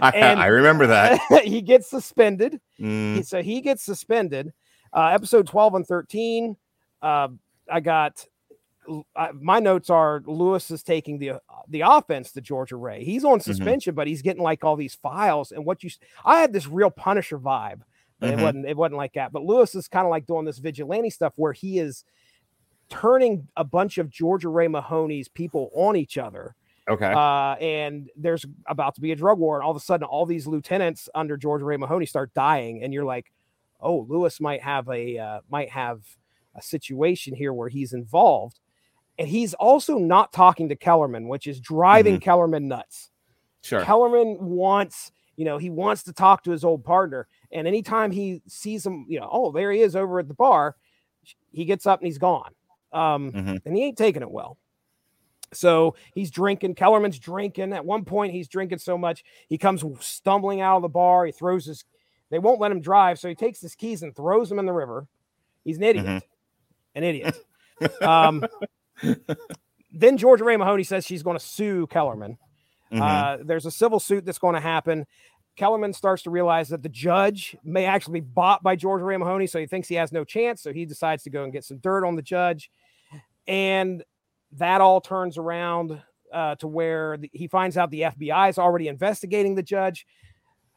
Speaker 4: I, I remember that.
Speaker 5: he gets suspended.
Speaker 4: Mm,
Speaker 5: He- so he gets suspended. Uh, episode 12 and 13. Uh, I got I, my notes are Lewis is taking the the offense to Georgia Rae. He's on suspension, but he's getting like all these files. And what you I had this real Punisher vibe.
Speaker 4: Mhm.
Speaker 5: It wasn't it wasn't like that. But Lewis is kind of like doing this vigilante stuff where he is turning a bunch of Georgia Rae Mahoney's people on each other.
Speaker 4: okay.
Speaker 5: Uh, and there's about to be a drug war, and all of a sudden, all these lieutenants under Georgia Rae Mahoney start dying, and you're like, "Oh, Lewis might have a uh, might have a situation here where he's involved." And he's also not talking to Kellerman, which is driving Kellerman nuts.
Speaker 4: sure.
Speaker 5: Kellerman wants, you know, he wants to talk to his old partner, and anytime he sees him, you know, oh, there he is over at the bar, he gets up and he's gone. Um,
Speaker 4: Mhm.
Speaker 5: and he ain't taking it well. So he's drinking. Kellerman's drinking. At one point, he's drinking so much he comes stumbling out of the bar. He throws his. They won't let him drive, so he takes his keys and throws them in the river. He's an idiot.
Speaker 4: Mhm.
Speaker 5: An idiot. um, then Georgia Rae Mahoney says she's going to sue Kellerman.
Speaker 4: Mhm.
Speaker 5: Uh, there's a civil suit that's going to happen. Kellerman starts to realize that the judge may actually be bought by Georgia Rae Mahoney, so he thinks he has no chance. So he decides to go and get some dirt on the judge, and that all turns around uh, to where the, he finds out the FBI is already investigating the judge.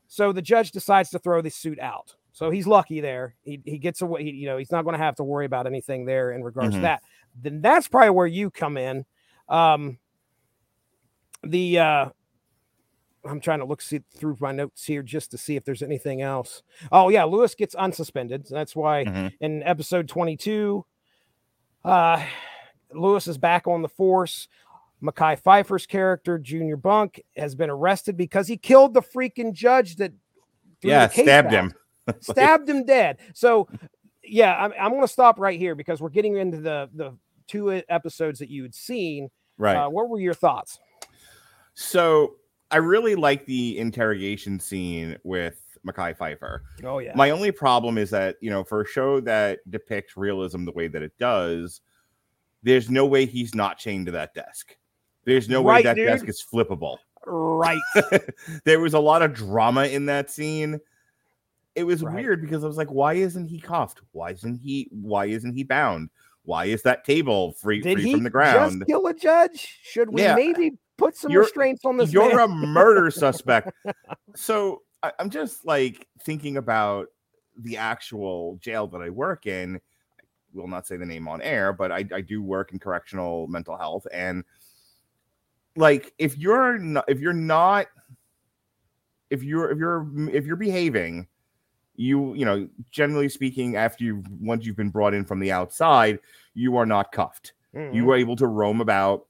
Speaker 5: So the judge decides to throw the suit out. So he's lucky there. He, he gets away. He, you know, he's not going to have to worry about anything there in regards
Speaker 4: Mhm.
Speaker 5: to that. Then that's probably where you come in. Um, the uh, I'm trying to look see, through my notes here just to see if there's anything else. Oh yeah, Lewis gets unsuspended. That's why
Speaker 4: Mhm.
Speaker 5: in episode 22, uh, Lewis is back on the force. Mekhi Phifer's character, Junior Bunk, has been arrested because he killed the freaking judge that
Speaker 4: yeah, stabbed him.
Speaker 5: stabbed him dead. So, yeah, I'm, I'm going to stop right here because we're getting into the the two episodes that you had seen.
Speaker 4: Right.
Speaker 5: Uh, what were your thoughts?
Speaker 4: So I really like the interrogation scene with Mekhi Phifer.
Speaker 5: Oh yeah.
Speaker 4: My only problem is that, you know, for a show that depicts realism the way that it does, there's no way he's not chained to that desk. There's no way that
Speaker 5: dude.
Speaker 4: desk is flippable.
Speaker 5: right.
Speaker 4: there was a lot of drama in that scene. It was
Speaker 5: Right.
Speaker 4: weird because I was like, why isn't he cuffed? Why isn't he why isn't he bound? Why is that table free,
Speaker 5: Did
Speaker 4: free from the ground?
Speaker 5: just kill a judge? Should we
Speaker 4: Yeah.
Speaker 5: maybe put some
Speaker 4: You're-
Speaker 5: restraints on this
Speaker 4: You're
Speaker 5: man?
Speaker 4: a murder suspect. so I, I'm just like thinking about the actual jail that I work in. I will not say the name on air, but I, I do work in correctional mental health. And like if you're not if you're not if you're if you're if you're behaving, you you know, generally speaking, after you once you've been brought in from the outside, you are not cuffed
Speaker 5: Mhm.
Speaker 4: you were able to roam about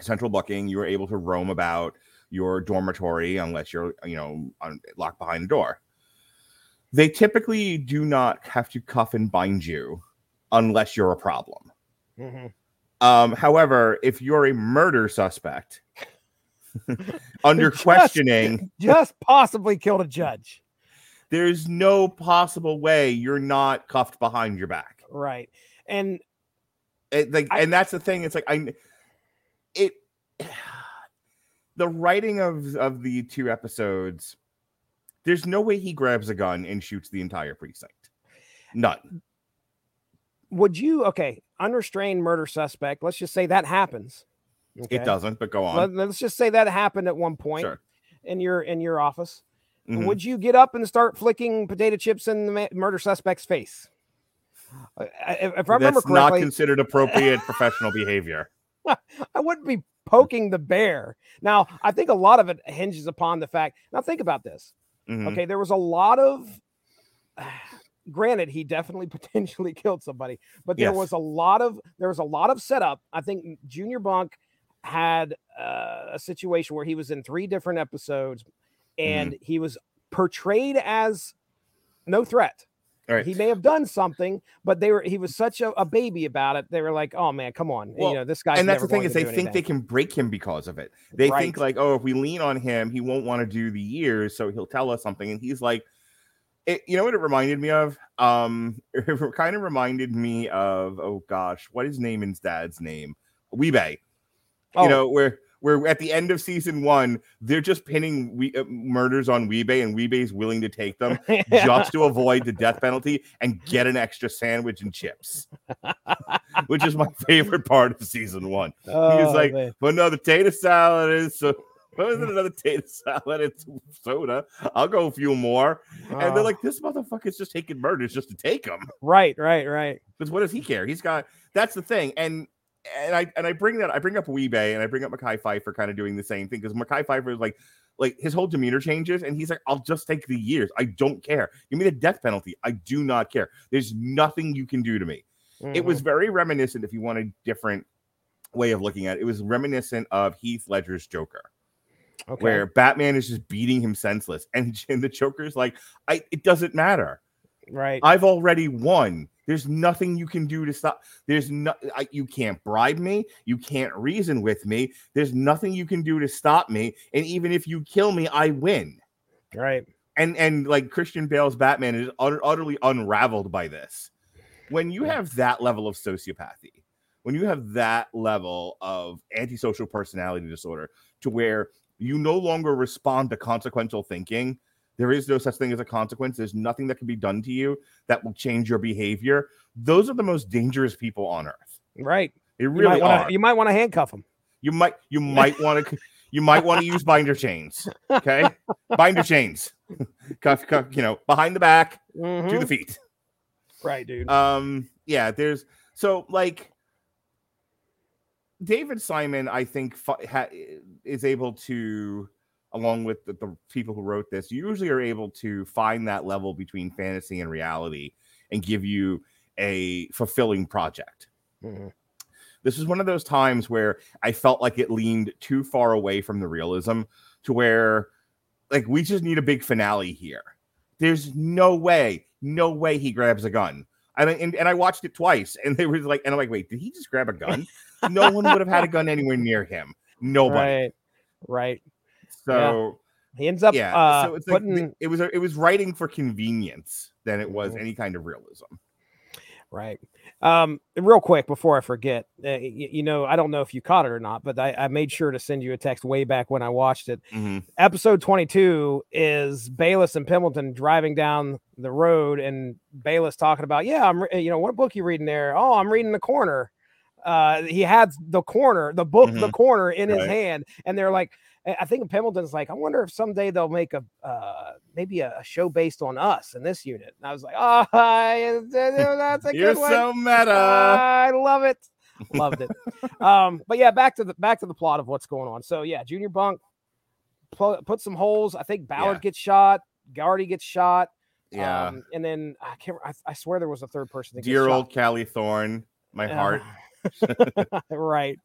Speaker 4: central booking you were able to roam about your dormitory unless you're you know un- locked behind a door they typically do not have to cuff and bind you unless you're a problem
Speaker 5: Mhm.
Speaker 4: um however if you're a murder suspect under
Speaker 5: Just-
Speaker 4: questioning
Speaker 5: just possibly killed a judge.
Speaker 4: There's no possible way you're not cuffed behind your back
Speaker 5: Right. And
Speaker 4: it, like
Speaker 5: I-
Speaker 4: and that's the thing it's like i it the writing of of the two episodes there's no way he grabs a gun and shoots the entire precinct none
Speaker 5: would you okay, unrestrained murder suspect, let's just say that happens. Okay?
Speaker 4: it doesn't but go on
Speaker 5: Let, us just say that happened at one point
Speaker 4: sure
Speaker 5: in your in your office.
Speaker 4: Mhm.
Speaker 5: Would you get up and start flicking potato chips in the murder suspect's face? If, I remember correctly,
Speaker 4: that's not considered appropriate professional behavior
Speaker 5: I wouldn't be poking the bear. Now, I think a lot of it hinges upon the fact. Now, think about this.
Speaker 4: Mhm.
Speaker 5: Okay, there was a lot of. Granted, he definitely potentially killed somebody, but there
Speaker 4: Yes.
Speaker 5: was a lot of there was a lot of setup. I think Junior Bunk had uh, a situation where he was in three different episodes, and
Speaker 4: Mm-hmm.
Speaker 5: he was portrayed as no threat.
Speaker 4: All right.
Speaker 5: He may have done something, but they were he was such a, a baby about it. They were like, "Oh man, come on!"
Speaker 4: Well,
Speaker 5: you know, this guy.
Speaker 4: and that's the thing is they think they can break him because of it they think like oh if we lean on him he won't want to do the years so he'll tell us something and he's like it, you know what it reminded me of um it kind of reminded me of oh gosh what is Namond's dad's name Wee-Bey
Speaker 5: Oh,
Speaker 4: you know where where at the end of season one they're just pinning we, uh, murders on Wee-Bey and Wee-Bey's willing to take them just to avoid the death penalty and get an extra sandwich and chips which is my favorite part of season one
Speaker 5: Oh,
Speaker 4: like,
Speaker 5: man.
Speaker 4: but another tater salad is so. What is it? Another tater salad and soda. I'll go a few more. And they're like, this motherfucker's just taking murders just to take them.
Speaker 5: right, right, right.
Speaker 4: Because what does he care? He's got. That's the thing. And and I and I bring that. I bring up Wee-Bey and I bring up Mekhi Phifer kind of doing the same thing because Mekhi Phifer is like. Like his whole demeanor changes, and he's like, "I'll just take the years. I don't care. Give me the death penalty. I do not care. There's nothing you can do to me." it was mm-hmm. very reminiscent if you want a different way of looking at it it was reminiscent of heath ledger's joker
Speaker 5: okay.
Speaker 4: where batman is just beating him senseless and, and the joker's like i it doesn't matter
Speaker 5: right.
Speaker 4: i've already won there's nothing you can do to stop there's no I, you can't bribe me you can't reason with me there's nothing you can do to stop me and even if you kill me i win
Speaker 5: right.
Speaker 4: and and like Christian Bale's Batman is utter, utterly unraveled by this. When you have that level of sociopathy, when you have that level of antisocial personality disorder, to where you no longer respond to consequential thinking, there is no such thing as a consequence. There's nothing that can be done to you that will change your behavior. Those are the most dangerous people on earth.
Speaker 5: Right. You
Speaker 4: really
Speaker 5: might wanna,
Speaker 4: are.
Speaker 5: You might want to handcuff him.
Speaker 4: You might you might want to you might want to use binder chains. Okay, binder chains, cuff, cuff, you know, behind the back to
Speaker 5: Mhm.
Speaker 4: the feet.
Speaker 5: Right, dude.
Speaker 4: Um, yeah, there's so like David Simon, I think, ha- is able to, along with the, the people who wrote this, usually are able to find that level between fantasy and reality and give you a fulfilling project.
Speaker 5: Mhm.
Speaker 4: This is one of those times where I felt like it leaned too far away from the realism to where, like, we just need a big finale here. There's no way, no way he grabs a gun. And I, and, and I watched it twice, and they were like, and I'm like, wait, did he just grab a gun? no one would have had a gun anywhere near him. Nobody.
Speaker 5: Right. Right.
Speaker 4: So
Speaker 5: He ends up
Speaker 4: yeah.
Speaker 5: uh,
Speaker 4: so it's
Speaker 5: putting
Speaker 4: the- it was it was writing for convenience than it was
Speaker 5: Mhm.
Speaker 4: any kind of realism.
Speaker 5: Right. Um, real quick before I forget, uh, y- you know, I don't know if you caught it or not, but I, I made sure to send you a text way back when I watched it.
Speaker 4: Mhm.
Speaker 5: Episode 22 is Bayliss and Pembleton driving down the road, and Bayliss talking about, yeah, I'm, re- you know, what book you reading there? Oh, I'm reading the corner. Uh, he had the corner, the book, the
Speaker 4: Mhm.
Speaker 5: corner in his hand, and they're like, I think Pembleton's like, I wonder if someday they'll make a uh, maybe a, show based on us in this unit. And I was like, oh, that's a
Speaker 4: You're
Speaker 5: good one.
Speaker 4: so meta.
Speaker 5: I love it. Loved it. um, but yeah, back to the back to the plot of what's going on. So yeah, Junior Bunk pu- put some holes. I think Ballard
Speaker 4: Yeah.
Speaker 5: gets shot. Gharty gets shot.
Speaker 4: yeah.
Speaker 5: Um, and then I can't. I, I swear there was a third person.
Speaker 4: Dear
Speaker 5: shot.
Speaker 4: old Callie Thorne, my heart.
Speaker 5: right.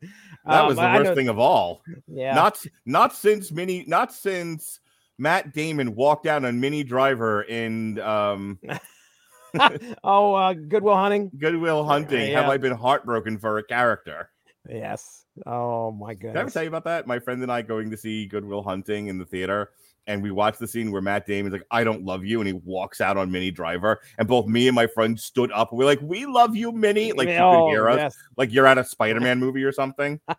Speaker 4: That
Speaker 5: Um,
Speaker 4: was the
Speaker 5: I
Speaker 4: worst
Speaker 5: know-
Speaker 4: thing of all.
Speaker 5: Yeah.
Speaker 4: Not not since mini not since Matt Damon walked out on Minnie Driver in um
Speaker 5: oh, uh, Good Will Hunting.
Speaker 4: Good Will Hunting. Have. I been heartbroken for a character?
Speaker 5: Yes. Oh my goodness.
Speaker 4: Did I ever tell you about that? My friend and I going to see Good Will Hunting in the theater, and we watched the scene where Matt Damon's like, "I don't love you," and he walks out on Minnie Driver, and both me and my friend stood up. and We're like, "We love you, Minnie!" Like you
Speaker 5: Oh,
Speaker 4: could hear us,
Speaker 5: yes.
Speaker 4: like you're at a Spider-Man movie or something.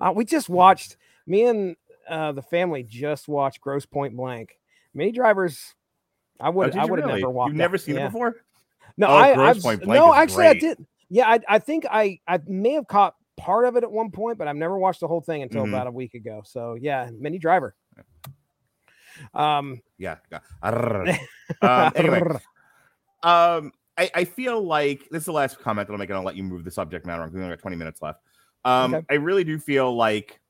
Speaker 5: Uh, we just watched me and uh, the family just watched Grosse Pointe Blank. Minnie drivers, I
Speaker 4: Oh,
Speaker 5: would
Speaker 4: did
Speaker 5: I would have
Speaker 4: really?
Speaker 5: never walked.
Speaker 4: You've never seen
Speaker 5: Yeah.
Speaker 4: it before?
Speaker 5: No,
Speaker 4: Oh,
Speaker 5: I
Speaker 4: Grosse
Speaker 5: I've,
Speaker 4: Pointe Blank
Speaker 5: no, actually I
Speaker 4: great.
Speaker 5: did. Yeah, I, I think I I may have caught part of it at one point, but I've never watched the whole thing until
Speaker 4: Mhm.
Speaker 5: about a week ago. So yeah, Minnie Driver. Um.
Speaker 4: Yeah. yeah. Um, anyway, um, I, I feel like this is the last comment that I'll make, and I'll let you move the subject matter on because we only got 20 minutes left. Um,
Speaker 5: Okay.
Speaker 4: I really do feel like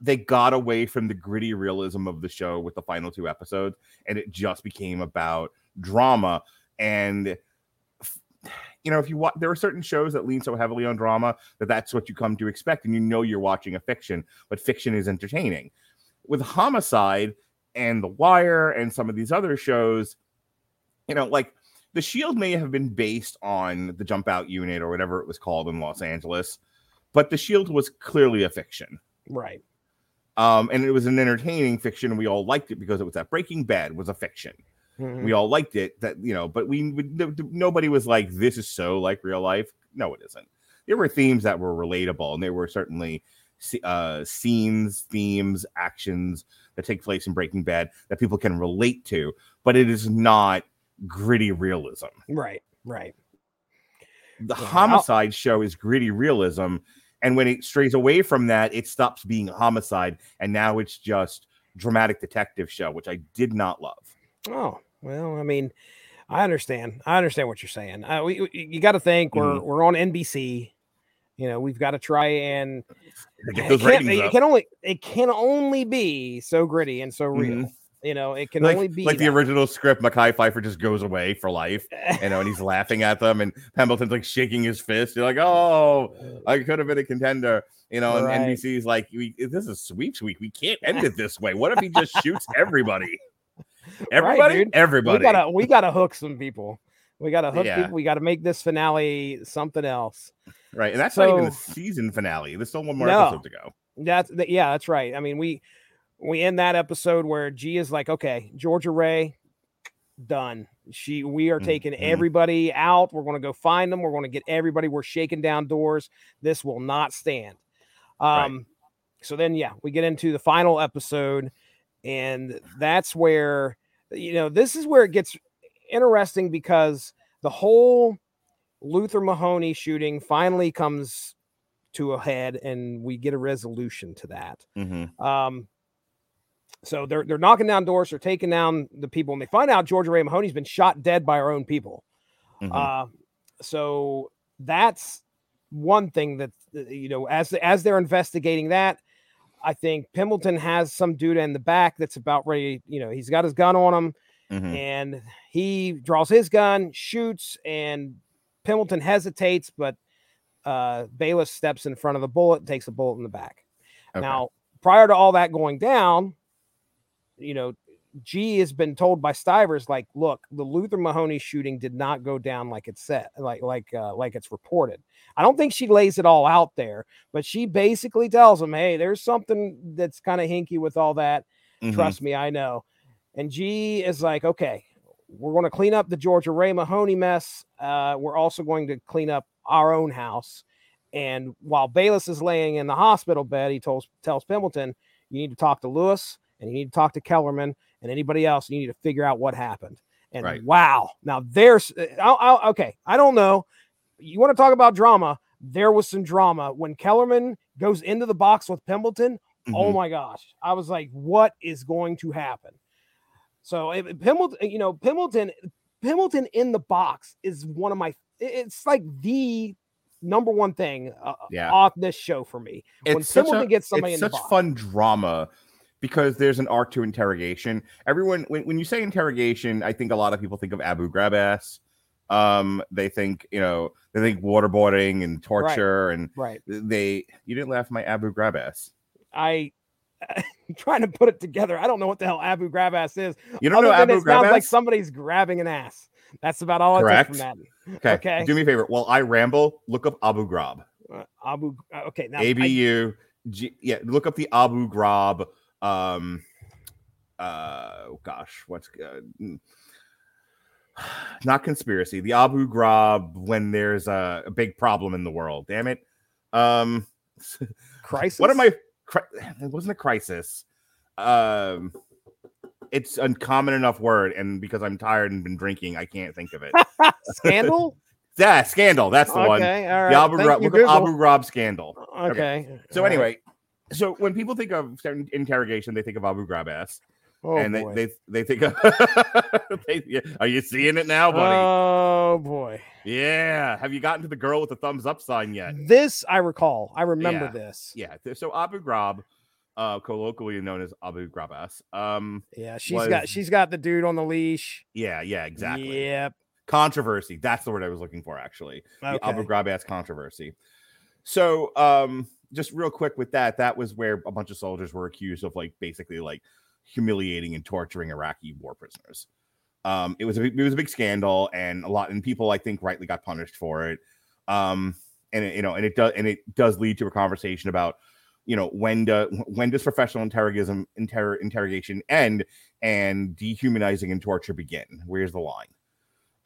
Speaker 4: they got away from the gritty realism of the show with the final two episodes, and it just became about drama. And you know, if you watch, there are certain shows that lean so heavily on drama that that's what you come to expect, and you know you're watching a fiction, but fiction is entertaining. With Homicide and The Wire and some of these other shows, you know, like The Shield may have been based on the Jump Out Unit or whatever it was called in Los Angeles, but The Shield was clearly a fiction.
Speaker 5: Right.
Speaker 4: Um, and it was an entertaining fiction, we all liked it because it was that Breaking Bad was a fiction.
Speaker 5: Mhm.
Speaker 4: We all liked it. That you know, but we, we no- nobody was like, "This is so like real life." No, it isn't. There were themes that were relatable, and there were certainly uh, scenes, themes, actions that take place in Breaking Bad that people can relate to. But it is not gritty realism.
Speaker 5: Right. Right.
Speaker 4: The
Speaker 5: Yeah, I'll-
Speaker 4: Homicide show is gritty realism, and when it strays away from that, it stops being a Homicide, and now it's just dramatic detective show, which I did not love.
Speaker 5: Oh well, I mean, I understand. I understand what you're saying. Uh, we, we- you got to think we're
Speaker 4: Mhm.
Speaker 5: we're on NBC. You know, we've got to try and
Speaker 4: Get
Speaker 5: it
Speaker 4: ratings
Speaker 5: it can only it can only be so gritty and so real.
Speaker 4: Mhm.
Speaker 5: You know, it can
Speaker 4: like,
Speaker 5: only be
Speaker 4: like the original script, Mekhi Phifer just goes away for life, you know, and he's laughing at them, and Pembleton's like shaking his fist. You're like, oh, I could have been a contender, you know. And NBC's like, we, this is sweeps week. We can't end it this way. What if he just shoots everybody? Everybody,
Speaker 5: dude.
Speaker 4: everybody.
Speaker 5: we gotta we gotta hook some people. We gotta hook
Speaker 4: Yeah.
Speaker 5: people. We gotta make this finale something else.
Speaker 4: right, and that's not even the season finale. There's still one more
Speaker 5: No.
Speaker 4: episode to go.
Speaker 5: That's th- yeah, that's right. I mean, we we end that episode where G is like, okay, Georgia Rae, done. She we are taking
Speaker 4: Mhm.
Speaker 5: everybody out. We're gonna go find them. We're gonna get everybody. We're shaking down doors. This will not stand.
Speaker 4: Right.
Speaker 5: Um, so then yeah, we get into the final episode, and that's where you know this is where it gets interesting because the whole Luther Mahoney shooting finally comes to a head and we get a resolution to that.
Speaker 4: Mhm.
Speaker 5: Um, so they're they're knocking down doors, they're taking down the people, and they find out Georgia Rae Mahoney's been shot dead by our own people.
Speaker 4: Mhm.
Speaker 5: Uh, so that's one thing that uh, you know as as they're investigating that. I think Pembleton has some dude in the back that's about ready. You know, he's got his gun on him
Speaker 4: Mhm.
Speaker 5: and he draws his gun, shoots, and Pembleton hesitates, but uh, Bayliss steps in front of the bullet, takes a bullet in the back.
Speaker 4: Okay.
Speaker 5: Now, prior to all that going down, you know, G has been told by Stivers, like, look, the Luther Mahoney shooting did not go down like it's said, like like uh, like it's reported. I don't think she lays it all out there, but she basically tells him, hey, there's something that's kind of hinky with all that.
Speaker 4: Mhm.
Speaker 5: Trust me, I know. And G is like, okay, we're going to clean up the Georgia Rae Mahoney mess. Uh, we're also going to clean up our own house. And while Bayliss is laying in the hospital bed, he tells tells Pembleton, you need to talk to Lewis and you need to talk to Kellerman and anybody else. You need to figure out what happened. And
Speaker 4: Right.
Speaker 5: wow, now there's I'll, I'll, okay. I don't know. You want to talk about drama? There was some drama when Kellerman goes into the box with Pembleton. Oh
Speaker 4: Mhm.
Speaker 5: my gosh. I was like, what is going to happen? So if if Pembleton, you know, Pembleton, Pembleton in the box is one of my it's like the number one thing uh,
Speaker 4: Yeah.
Speaker 5: off this show for me. when
Speaker 4: it's such,
Speaker 5: Pembleton
Speaker 4: a,
Speaker 5: gets somebody
Speaker 4: it's
Speaker 5: in the
Speaker 4: such fun drama because there's an arc to interrogation. Everyone, when, when you say interrogation, I think a lot of people think of Abu Grab ass. Um, they think you know they think waterboarding and torture, and
Speaker 5: Right.
Speaker 4: they you didn't laugh at my Abu Grab ass.
Speaker 5: I I'm trying to put it together. I don't know what the hell Abu Grab ass is.
Speaker 4: You don't
Speaker 5: other
Speaker 4: know Abu
Speaker 5: it
Speaker 4: Grab
Speaker 5: sounds like somebody's grabbing an ass. That's about all I
Speaker 4: Correct.
Speaker 5: took from that.
Speaker 4: okay.
Speaker 5: okay.
Speaker 4: do me a favor. While I ramble, look up Abu Grab.
Speaker 5: Uh, Abu. uh, Okay. Now
Speaker 4: A
Speaker 5: I-
Speaker 4: B U G. Yeah, look up the Abu Ghraib. Um, uh, gosh, what's uh, mm, not conspiracy? The Abu Ghraib when there's a, a big problem in the world. Damn it. Um,
Speaker 5: crisis.
Speaker 4: what am I? Cri- it wasn't a crisis. Um, it's a common enough word, and because I'm tired and been drinking, I can't think of it.
Speaker 5: Scandal.
Speaker 4: yeah, scandal. That's the one.
Speaker 5: okay. All right.
Speaker 4: The Abu Ghraib.
Speaker 5: you,
Speaker 4: Look up
Speaker 5: Google.
Speaker 4: Abu Ghraib scandal.
Speaker 5: Okay.
Speaker 4: So
Speaker 5: all right.
Speaker 4: So when people think of certain interrogation, they think of Abu Ghraib ass,
Speaker 5: oh,
Speaker 4: and they,
Speaker 5: boy.
Speaker 4: they they think of. they, yeah, are you seeing it now, buddy?
Speaker 5: Oh boy.
Speaker 4: yeah. Have you gotten to the girl with the thumbs up sign yet?
Speaker 5: This I recall. I remember
Speaker 4: Yeah.
Speaker 5: this.
Speaker 4: Yeah. So Abu Ghraib, uh, colloquially known as Abu Ghraib ass. Um.
Speaker 5: Yeah, she's got she's got the dude on the leash.
Speaker 4: Yeah. Yeah. Exactly.
Speaker 5: Yep.
Speaker 4: Controversy. That's the word I was looking for. Actually, the Abu
Speaker 5: Okay.
Speaker 4: Ass controversy. So, um, just real quick with that, that was where a bunch of soldiers were accused of like basically like humiliating and torturing Iraqi war prisoners. Um, it was a it was a big scandal, and a lot and people I think rightly got punished for it. Um, and it, you know, and it does and it does lead to a conversation about you know when do when does professional interrogism inter, interrogation end and dehumanizing and torture begin? Where's the line?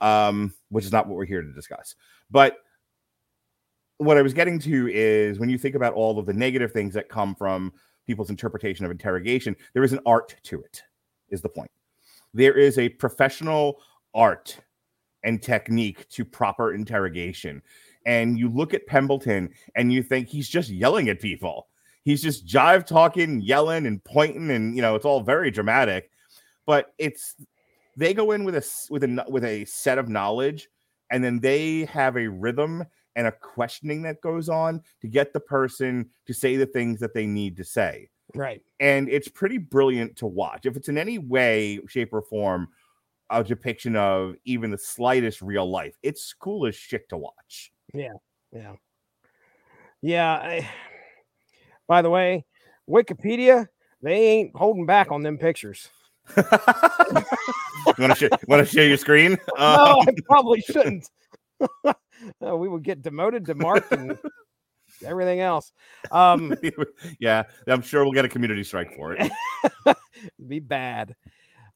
Speaker 4: Um, which is not what we're here to discuss, but what I was getting to is when you think about all of the negative things that come from people's interpretation of interrogation, there is an art to it, is the point. There is a professional art and technique to proper interrogation. And you look at Pembleton and you think he's just yelling at people. He's just jive talking, yelling and pointing, and you know, it's all very dramatic. But it's they go in with a with a with a set of knowledge, and then they have a rhythm and a questioning that goes on to get the person to say the things that they need to say.
Speaker 5: Right.
Speaker 4: And it's pretty brilliant to watch. If it's in any way, shape, or form a depiction of even the slightest real life, it's cool as shit to watch.
Speaker 5: Yeah. Yeah. I, by the way, Wikipedia, they ain't holding back on them pictures.
Speaker 4: you want to sh- want to share your screen?
Speaker 5: no,
Speaker 4: Um,
Speaker 5: I probably shouldn't. Uh, we would get demoted to Mark and everything else. Um,
Speaker 4: yeah, I'm sure we'll get a community strike for it.
Speaker 5: be bad.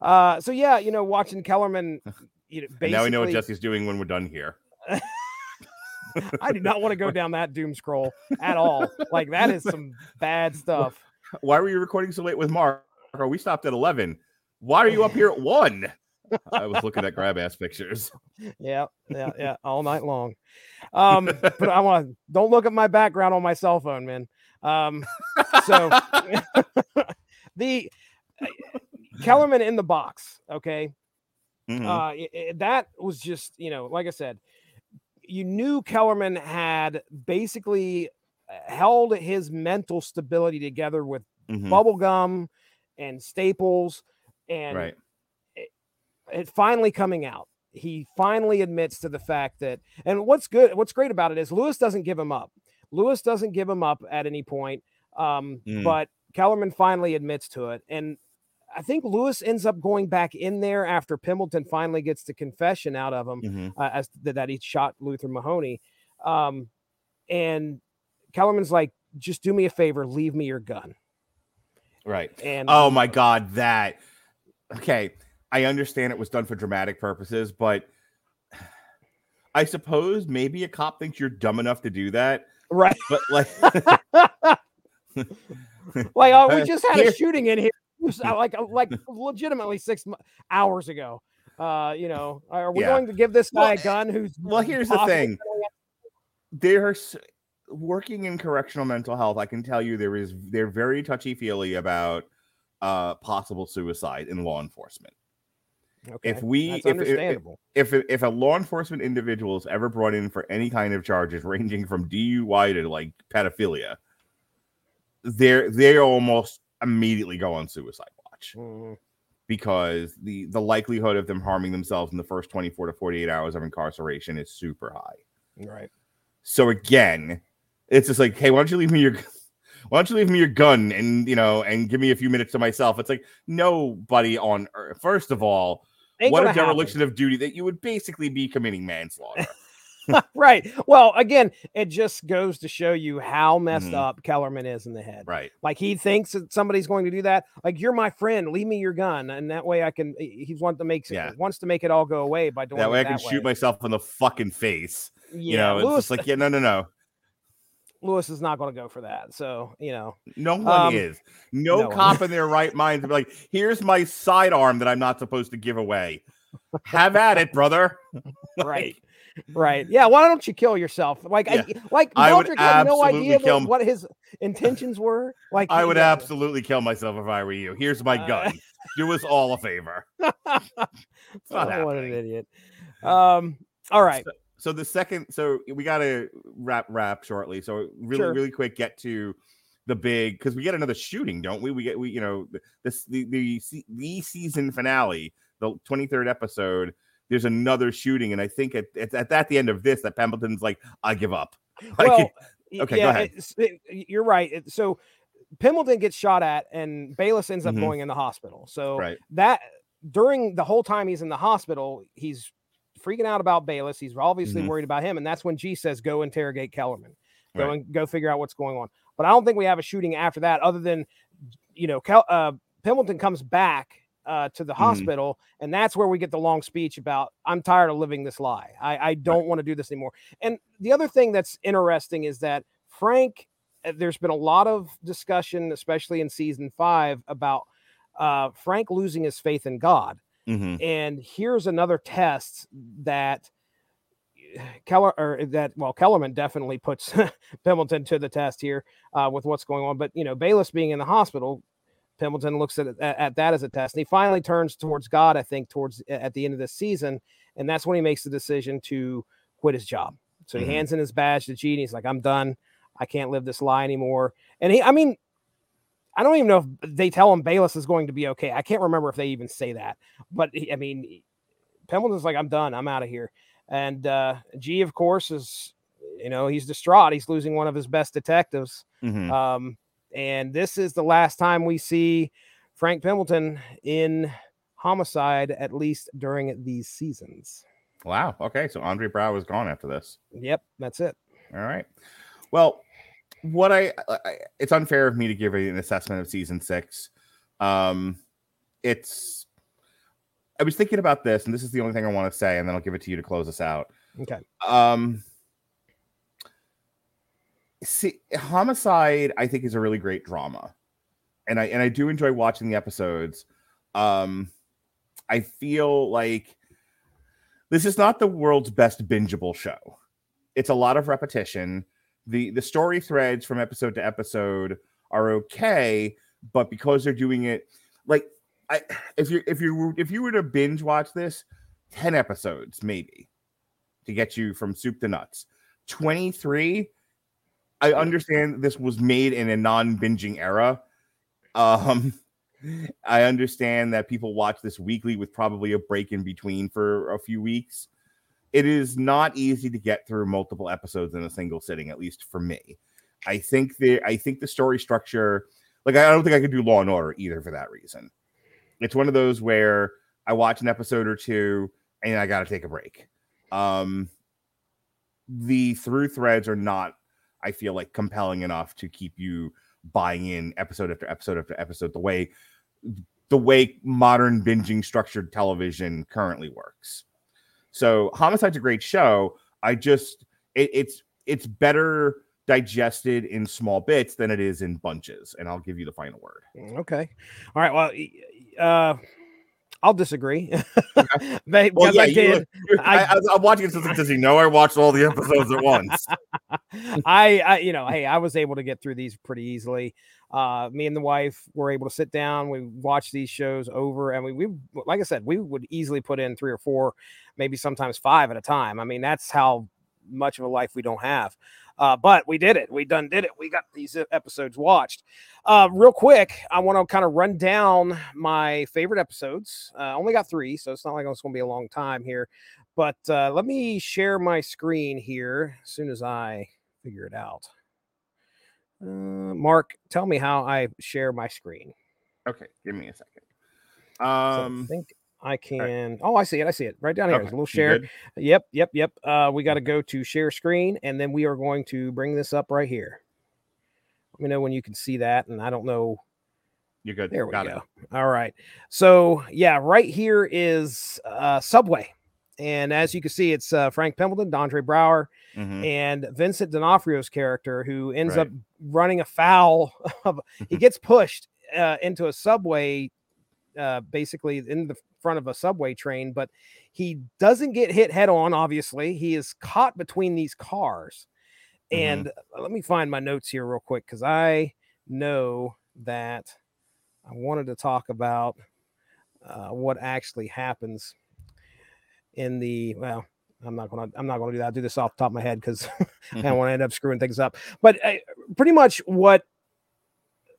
Speaker 5: Uh, so yeah, you know, watching Kellerman, you know,
Speaker 4: And now we know what Jesse's doing when we're done here.
Speaker 5: I do not want to go down that doom scroll at all. Like that is some bad stuff.
Speaker 4: Why were you recording so late with Mark? Or we stopped at 11. Why are you up here at one? I was looking at grab ass pictures.
Speaker 5: Yeah, yeah, yeah, all night long. Um, but I want to don't look at my background on my cell phone, man. Um, so the uh, Kellerman in the box, okay.
Speaker 4: Mhm.
Speaker 5: Uh, i- i- that was just you know, like I said, you knew Kellerman had basically uh, held his mental stability together with
Speaker 4: Mhm.
Speaker 5: bubble gum and staples and
Speaker 4: right.
Speaker 5: It finally coming out. He finally admits to the fact that, and what's good, what's great about it is Lewis doesn't give him up. Lewis doesn't give him up at any point. Um,
Speaker 4: Mm.
Speaker 5: but Kellerman finally admits to it. And I think Lewis ends up going back in there after Pembleton finally gets the confession out of him
Speaker 4: Mhm.
Speaker 5: uh, as that, that he shot Luther Mahoney. Um, and Kellerman's like, just do me a favor, leave me your gun.
Speaker 4: Right.
Speaker 5: And
Speaker 4: Oh my god, that okay. I understand it was done for dramatic purposes, but I suppose maybe a cop thinks you're dumb enough to do that.
Speaker 5: right,
Speaker 4: But like
Speaker 5: like oh, we
Speaker 4: Uh,
Speaker 5: just had a shooting in here, It was, uh, like like legitimately six hours ago. Uh, you know, are we
Speaker 4: Yeah.
Speaker 5: going to give this guy
Speaker 4: Well,
Speaker 5: a gun? Who's
Speaker 4: well, here's the thing. there's working in correctional mental health, I can tell you there is they're very touchy feely about uh possible suicide in law enforcement.
Speaker 5: Okay,
Speaker 4: If we
Speaker 5: that's
Speaker 4: if, if
Speaker 5: understandable.
Speaker 4: if if a law enforcement individual is ever brought in for any kind of charges ranging from DUI to like pedophilia, they're they almost immediately go on suicide watch
Speaker 5: Mhm.
Speaker 4: because the the likelihood of them harming themselves in the first 24 to 48 hours of incarceration is super high.
Speaker 5: Right.
Speaker 4: So again, it's just like, hey, why don't you leave me your why don't you leave me your gun and you know and give me a few minutes to myself? It's like nobody on earth. First of all, what a
Speaker 5: gonna happen.
Speaker 4: dereliction of duty that you would basically be committing manslaughter.
Speaker 5: right. Well, again, it just goes to show you how messed
Speaker 4: Mhm.
Speaker 5: up Kellerman is in the head.
Speaker 4: right.
Speaker 5: Like he thinks that somebody's going to do that. Like you're my friend, leave me your gun, and that way I can. he- He's want to make
Speaker 4: Yeah.
Speaker 5: wants to make it all go away by doing
Speaker 4: That way I can shoot myself in the fucking face.
Speaker 5: Yeah,
Speaker 4: you know, it's
Speaker 5: Lewis,
Speaker 4: just like, yeah, no, no, no.
Speaker 5: Lewis is not going to go for that. So you know,
Speaker 4: No one
Speaker 5: Um,
Speaker 4: is. No,
Speaker 5: no one.
Speaker 4: cop in their right mind to be like, here's my sidearm that I'm not supposed to give away. Have at it, brother.
Speaker 5: right, right, yeah. Why don't you kill yourself? Like, I, like
Speaker 4: I would
Speaker 5: Meldrick had no idea
Speaker 4: kill
Speaker 5: that,
Speaker 4: m-
Speaker 5: what his intentions were. Like,
Speaker 4: I would
Speaker 5: yeah.
Speaker 4: absolutely kill myself if I were you. Here's my
Speaker 5: Uh,
Speaker 4: gun. Do us all a favor. It's not
Speaker 5: Oh, what an idiot. Um. All right.
Speaker 4: So the second, so we got to wrap wrap shortly. So really,
Speaker 5: Sure.
Speaker 4: really quick, get to the big because we get another shooting, don't we? We get we you know this the the the season finale, the twenty third episode. There's another shooting, and I think at, at at at the end of this, that Pembleton's like, I give up. Like,
Speaker 5: well,
Speaker 4: okay, go ahead.
Speaker 5: it- you're right. So Pembleton gets shot at, and Bayliss ends up
Speaker 4: Mhm.
Speaker 5: going in the hospital. So
Speaker 4: right,
Speaker 5: that during the whole time he's in the hospital, he's freaking out about Bayliss. He's obviously
Speaker 4: Mhm.
Speaker 5: worried about him, and that's when G says, "Go interrogate Kellerman. Go
Speaker 4: Right.
Speaker 5: and go figure out what's going on." But I don't think we have a shooting after that, other than you know, Kel, uh, Pembleton comes back. Uh, to the
Speaker 4: Mhm.
Speaker 5: hospital, and that's where we get the long speech about I'm tired of living this lie. I, I don't want to do this anymore. And the other thing that's interesting is that Frank, uh, there's been a lot of discussion, especially in season five, about uh, Frank losing his faith in God.
Speaker 4: Mhm.
Speaker 5: And here's another test that Keller or that well Kellerman definitely puts Pembleton to the test here uh, with what's going on. But you know, Bayliss being in the hospital, Pembleton looks at, at at that as a test, and he finally turns towards God. I think towards at the end of this season, and that's when he makes the decision to quit his job. So he
Speaker 4: Mhm.
Speaker 5: hands in his badge to Gene. he's like, "I'm done. I can't live this lie anymore." And he, I mean, I don't even know if they tell him Bayliss is going to be okay. I can't remember if they even say that, but I mean, Pembleton's like, I'm done. I'm out of here. And uh, G, of course, is you know he's distraught. He's losing one of his best detectives.
Speaker 4: Mhm.
Speaker 5: Um, and this is the last time we see Frank Pembleton in homicide, at least during these seasons.
Speaker 4: Wow. Okay, so Andre Braugher is gone after this.
Speaker 5: Yep, that's it.
Speaker 4: All right. Well, what I, I it's unfair of me to give an assessment of season six. Um, it's I was thinking about this, and this is the only thing I want to say, and then I'll give it to you to close us out.
Speaker 5: Okay.
Speaker 4: Um, see, homicide, I think, is a really great drama, and I and I do enjoy watching the episodes. Um, I feel like this is not the world's best bingeable show. It's a lot of repetition. The The story threads from episode to episode are okay, but because they're doing it like I, if you if you were- if you were to binge watch this, ten episodes maybe to get you from soup to nuts. Twenty three. I understand this was made in a non binging era. Um, I understand that people watch this weekly with probably a break in between for a few weeks. It is not easy to get through multiple episodes in a single sitting, at least for me. I think the I think the story structure, like I don't think I could do Law and Order either for that reason. it's one of those where I watch an episode or two and I got to take a break. Um, the through threads are not, I feel like, compelling enough to keep you buying in episode after episode after episode the way the way modern binging structured television currently works. So Homicide's a great show. I just it, it's it's better digested in small bits than it is in bunches, and I'll give you the final word.
Speaker 5: Mm, Okay. All right. Well, uh, I'll disagree.
Speaker 4: Okay.
Speaker 5: But-
Speaker 4: Well, yeah,
Speaker 5: I
Speaker 4: you-
Speaker 5: did.
Speaker 4: you- I,
Speaker 5: I-
Speaker 4: I, am watching it. it's like, he know I watched all the episodes at once?
Speaker 5: I, I, you know, hey, I was able to get through these pretty easily. Uh, me and the wife were able to sit down. We watched these shows over, and we, we, like I said, we would easily put in three or four, maybe sometimes five at a time. I mean, that's how much of a life we don't have. Uh, but we did it. We done did it. We got these episodes watched. Uh, real quick, I want to kind of run down my favorite episodes. Uh, only got three, so it's not like it's going to be a long time here. But uh, let me share my screen here as soon as I figure it out. Uh, Mark, tell me how I share my screen.
Speaker 4: Okay, give me a second.
Speaker 5: So I
Speaker 4: Um,
Speaker 5: think I can. Oh, I see it. I see it right down here. There's
Speaker 4: okay,
Speaker 5: a little share. Yep, yep, yep. Uh, we got to go to share screen, and then we are going to bring this up right here. Let me know when you can see that, and I don't know.
Speaker 4: You're good.
Speaker 5: There we
Speaker 4: Got
Speaker 5: go.
Speaker 4: It.
Speaker 5: All right. So yeah, right here is uh, Subway, and as you can see, it's uh, Frank Pembleton, Dondre Braugher,
Speaker 4: Mhm.
Speaker 5: and Vincent D'Onofrio's character, who ends
Speaker 4: Right.
Speaker 5: up running afoul of. he gets pushed uh, into a subway, uh, basically in the front of a subway train, but he doesn't get hit head on. Obviously, he is caught between these cars.
Speaker 4: Mhm.
Speaker 5: And uh, let me find my notes here real quick because I know that I wanted to talk about uh, what actually happens in the well. I'm not gonna. I'm not gonna do that. I'll do this off the top of my head because I don't want to end up screwing things up. But uh, pretty much what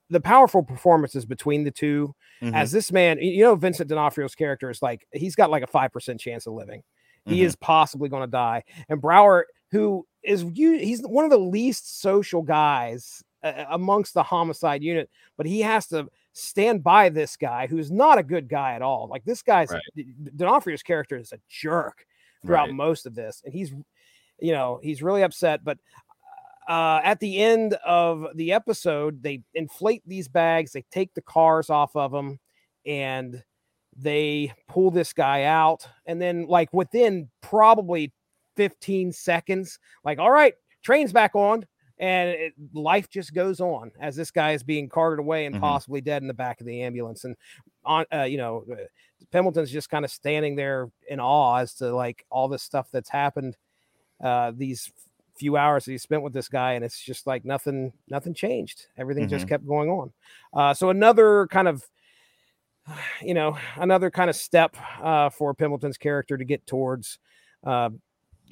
Speaker 5: the powerful performances between the 2
Speaker 4: Mhm.
Speaker 5: as this man, you know, Vincent D'Onofrio's character is like he's got like a five percent chance of living. He
Speaker 4: Mhm.
Speaker 5: is possibly going to die, and Braugher, who is you, he's one of the least social guys uh, amongst the homicide unit, but he has to stand by this guy who's not a good guy at all. Like this guy's
Speaker 4: Right.
Speaker 5: D'Onofrio's character is a jerk throughout
Speaker 4: Right.
Speaker 5: most of this, and he's, you know, he's really upset. But uh, at the end of the episode, they inflate these bags, they take the cars off of them, and they pull this guy out. And then, like, within probably 15 seconds, like, all right, train's back on. And it, life just goes on as this guy is being carted away and
Speaker 4: Mhm.
Speaker 5: possibly dead in the back of the ambulance. And on, uh, you know, uh, Pembleton's just kind of standing there in awe as to like all this stuff that's happened uh, these few hours that he spent with this guy, and it's just like nothing, nothing changed. Everything just kept going on. Uh, so another kind of, you know, another kind of step uh, for Pembleton's character to get towards. Uh,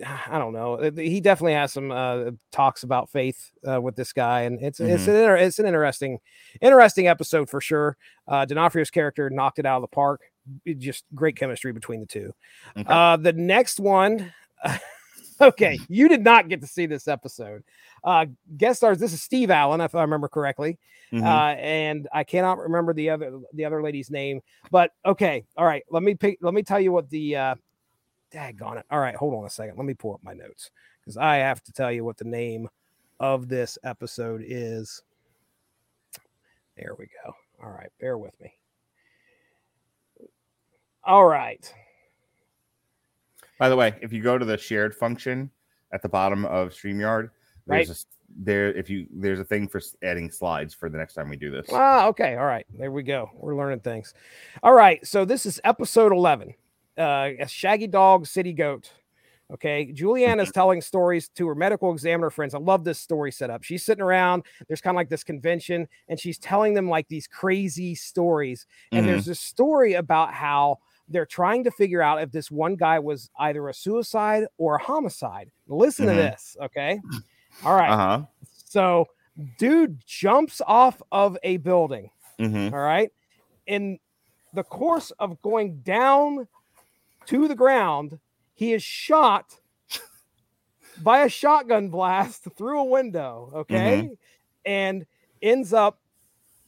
Speaker 5: I don't know. Uh, He definitely has some uh, talks about faith uh, with this guy, and it's it's an inter- it's an interesting, interesting episode for sure. Uh, D'Onofrio's character knocked it out of the park. It just great chemistry between the two.
Speaker 4: Okay.
Speaker 5: Uh, the next one, okay, you did not get to see this episode. Uh, guest stars. This is Steve Allen, if I remember correctly,
Speaker 4: Mhm.
Speaker 5: uh, and I cannot remember the other the other lady's name. But okay, all right. Let me pick. Let me tell you what the. Uh, daggone it. All right, hold on a second. Let me pull up my notes because I have to tell you what the name of this episode is. There we go. All right, bear with me. All right.
Speaker 4: By the way, if you go to the shared function at the bottom of StreamYard,
Speaker 5: Right.
Speaker 4: there's a, s- there if you there's a thing for adding slides for the next time we do this.
Speaker 5: Ah, okay. All right. There we go. We're learning things. All right. So this is episode 11. Uh, a shaggy dog, city goat. Okay. Julianna is telling stories to her medical examiner friends. I love this story setup. She's sitting around, there's kind of like this convention, and she's telling them like these crazy stories. And
Speaker 4: Mhm.
Speaker 5: there's this story about how they're trying to figure out if this one guy was either a suicide or a homicide. Listen
Speaker 4: Mhm.
Speaker 5: to this. Okay. All right.
Speaker 4: Uh huh.
Speaker 5: So, dude jumps off of a building.
Speaker 4: hmm
Speaker 5: All right. In the course of going down to the ground, he is shot by a shotgun blast through a window. Okay. And ends up,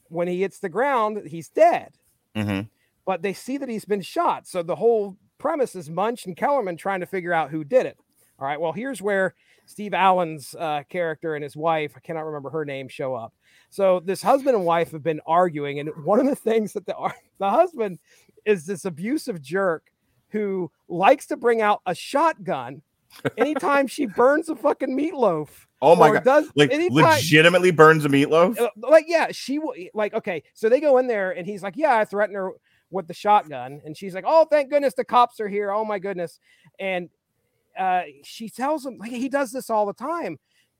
Speaker 5: when he hits the ground, he's dead.
Speaker 4: hmm
Speaker 5: but they see that he's been shot. So the whole premise is Munch and Kellerman trying to figure out who did it. All right. Well, here's where Steve Allen's uh, character and his wife, I cannot remember her name, show up. So this husband and wife have been arguing, and one of the things that the the husband is this abusive jerk who likes to bring out a shotgun anytime she burns a fucking meatloaf.
Speaker 4: Oh my god!
Speaker 5: Does
Speaker 4: Like
Speaker 5: anytime,
Speaker 4: legitimately burns a meatloaf.
Speaker 5: uh, like yeah, she will like okay. So they go in there, and he's like, yeah, I threatened her with the shotgun, and she's like, oh, thank goodness the cops are here. Oh my goodness, and uh, she tells him like he does this all the time,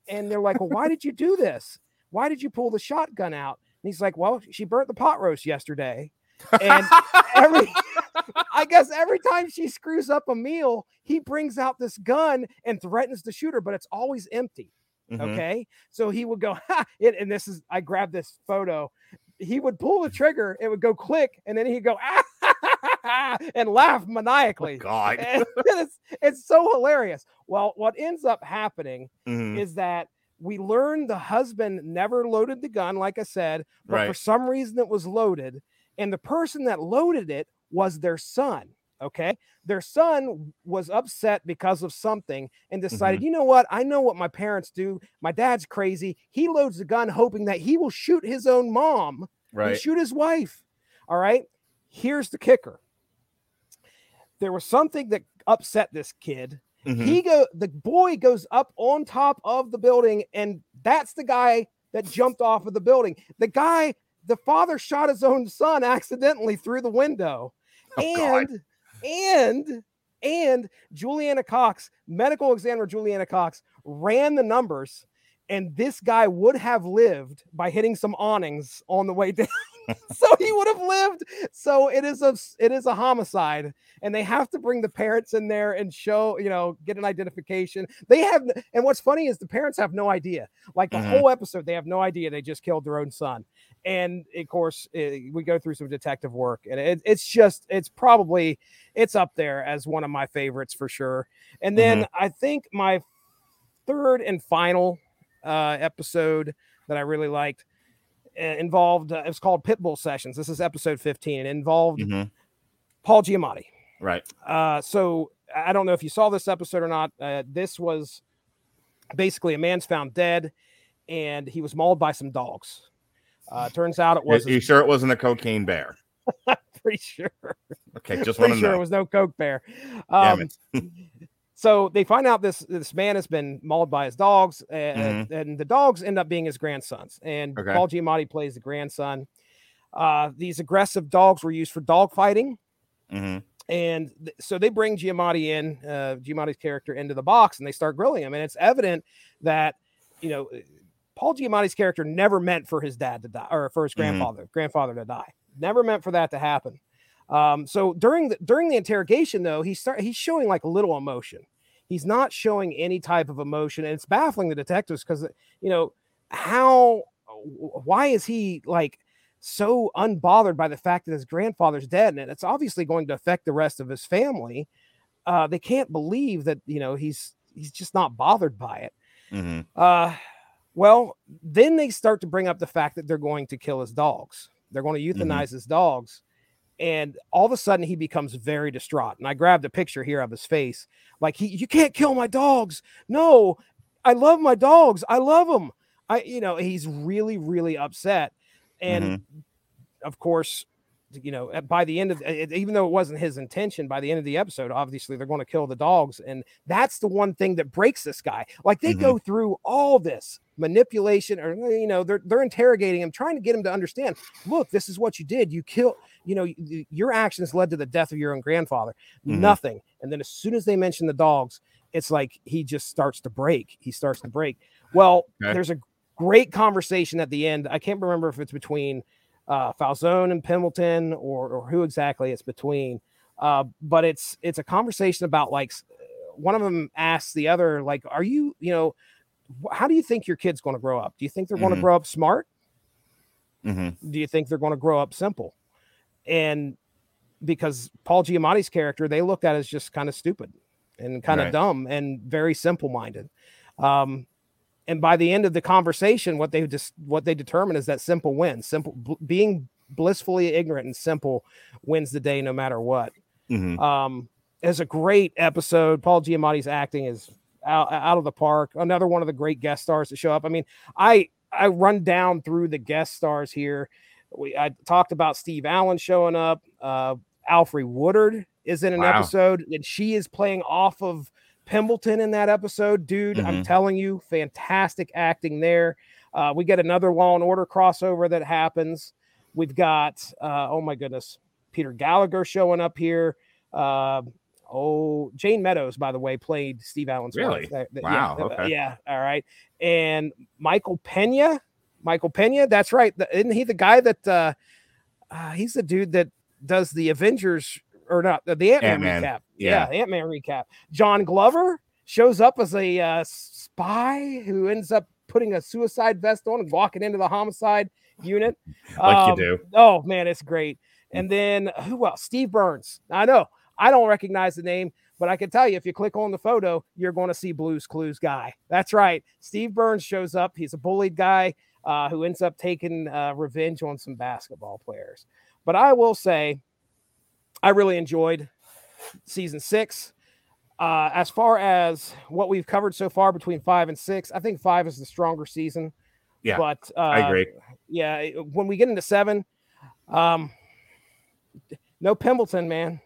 Speaker 5: and they're like, well, why did you do this? Why did you pull the shotgun out? And he's like, well, she burnt the pot roast yesterday, and every I guess every time she screws up a meal, he brings out this gun and threatens to shoot her, but it's always empty.
Speaker 4: Mhm.
Speaker 5: Okay. So he would go, ha, and, and this is, I grabbed this photo. He would pull the trigger, it would go click, and then he'd go, ah, and laugh maniacally.
Speaker 4: God.
Speaker 5: It's, it's so hilarious. Well, what ends up happening
Speaker 4: Mhm.
Speaker 5: is that we learn the husband never loaded the gun, like I said, but for some reason it was loaded. And the person that loaded it was their son. Okay. Their son was upset because of something and decided,
Speaker 4: Mm-hmm.
Speaker 5: you know what? I know what my parents do. My dad's crazy. He loads the gun hoping that he will shoot his own mom and
Speaker 4: Right.
Speaker 5: shoot his wife. All right. Here's the kicker there was something that upset this kid
Speaker 4: Mhm.
Speaker 5: he go the boy goes up on top of the building and that's the guy that jumped off of the building the guy the father shot his own son accidentally through the window
Speaker 4: Oh, God.
Speaker 5: And and julianna cox medical examiner julianna cox ran the numbers and this guy would have lived by hitting some awnings on the way down so he would have lived. So it is a it is a homicide and they have to bring the parents in there and show you know get an identification. They have and what's funny is the parents have no idea. Like the
Speaker 4: Mhm.
Speaker 5: whole episode they have no idea they just killed their own son. And of course eh, we go through some detective work and it, it's just it's probably it's up there as one of my favorites for sure. And then i think my third and final uh episode that i really liked involved uh, it was called pitbull sessions this is episode 15 it involved
Speaker 4: Mhm.
Speaker 5: paul giamatti
Speaker 4: Right.
Speaker 5: uh, so I don't know if you saw this episode or not. Uh, this was basically a man's found dead, and he was mauled by some dogs. Uh, turns out it was
Speaker 4: you sure it wasn't a cocaine bear?
Speaker 5: pretty sure.
Speaker 4: Okay, just want
Speaker 5: Pretty
Speaker 4: to
Speaker 5: sure
Speaker 4: know.
Speaker 5: it was no coke bear. Um. so they find out this this man has been mauled by his dogs, uh,
Speaker 4: Mhm.
Speaker 5: and the dogs end up being his grandsons. And
Speaker 4: Okay.
Speaker 5: Paul Giamatti plays the grandson. Uh, these aggressive dogs were used for dog fighting.
Speaker 4: Mhm.
Speaker 5: And th- so they bring Giamatti in, uh, Giamatti's character into the box and they start grilling him. And it's evident that, you know, Paul Giamatti's character never meant for his dad to die or for his
Speaker 4: Mhm.
Speaker 5: grandfather, grandfather to die. Never meant for that to happen. Um, so during the during the interrogation, though, he start he's showing like a little emotion. He's not showing any type of emotion, and it's baffling the detectives because you know how why is he like so unbothered by the fact that his grandfather's dead and it's obviously going to affect the rest of his family. Uh they can't believe that you know he's he's just not bothered by it.
Speaker 4: Mhm.
Speaker 5: uh well then they start to bring up the fact that they're going to kill his dogs. They're going to euthanize his dogs and all of a sudden he becomes very distraught and i grabbed a picture here of his face like he you can't kill my dogs. No i love my dogs. I love them i you know he's really really upset and mm-hmm. of course you know by the end of it, even though it wasn't his intention by the end of the episode obviously they're going to kill the dogs and that's the one thing that breaks this guy. Like they
Speaker 4: Mhm.
Speaker 5: go through all this manipulation or you know they're they're interrogating him trying to get him to understand look this is what you did. You killed you know your actions led to the death of your own grandfather.
Speaker 4: Mhm.
Speaker 5: nothing. And then as soon as they mention the dogs it's like he just starts to break. He starts to break. Well
Speaker 4: Okay.
Speaker 5: there's a great conversation at the end. I can't remember if it's between uh falsone and Pembleton or or who exactly it's between uh but it's it's a conversation about like one of them asks the other like are you you know how do you think your kid's going to grow up do you think they're going
Speaker 4: Mhm.
Speaker 5: to grow up smart
Speaker 4: Mhm.
Speaker 5: do you think they're going to grow up simple? And because Paul Giamatti's character, they look at as just kind of stupid and kind of
Speaker 4: Right.
Speaker 5: dumb and very simple minded. Um, and by the end of the conversation, what they just what they determine is that simple wins. Simple being blissfully ignorant and simple wins the day no matter what.
Speaker 4: Mhm.
Speaker 5: Um, it's a great episode. Paul Giamatti's acting is out, out of the park. Another one of the great guest stars to show up. I mean, I I run down through the guest stars here. We I talked about Steve Allen showing up. Uh, Alfre Woodard is in an
Speaker 4: Wow.
Speaker 5: episode, and she is playing off of Pembleton in that episode. Dude, I'm
Speaker 4: Mhm.
Speaker 5: telling you, fantastic acting there. Uh, we get another Law and Order crossover that happens. We've got uh, oh my goodness, Peter Gallagher showing up here. Uh, oh, Jayne Meadows, by the way, played Steve Allen's
Speaker 4: Really?
Speaker 5: wife.
Speaker 4: Wow,
Speaker 5: Yeah,
Speaker 4: okay.
Speaker 5: yeah. All right. And Michael Pena, Michael Pena. That's right. The- Isn't he the guy that? Uh, uh, he's the dude that does the Avengers or not the, Ant Man recap.
Speaker 4: yeah.
Speaker 5: Ant Man recap. John Glover shows up as a uh, spy who ends up putting a suicide vest on and walking into the homicide unit.
Speaker 4: Like
Speaker 5: Um,
Speaker 4: you do.
Speaker 5: Oh man, it's great. And then who else? Steve Burns. I know I don't recognize the name, but I can tell you if you click on the photo, you're going to see Blues Clues guy. That's right. Steve Burns shows up. He's a bullied guy uh, who ends up taking uh, revenge on some basketball players. But I will say, I really enjoyed season six. Uh, as far as what we've covered so far between five and six, I think five is the stronger season.
Speaker 4: Yeah,
Speaker 5: but uh,
Speaker 4: I agree.
Speaker 5: Yeah, when we get into seven, um, no Pembleton, man.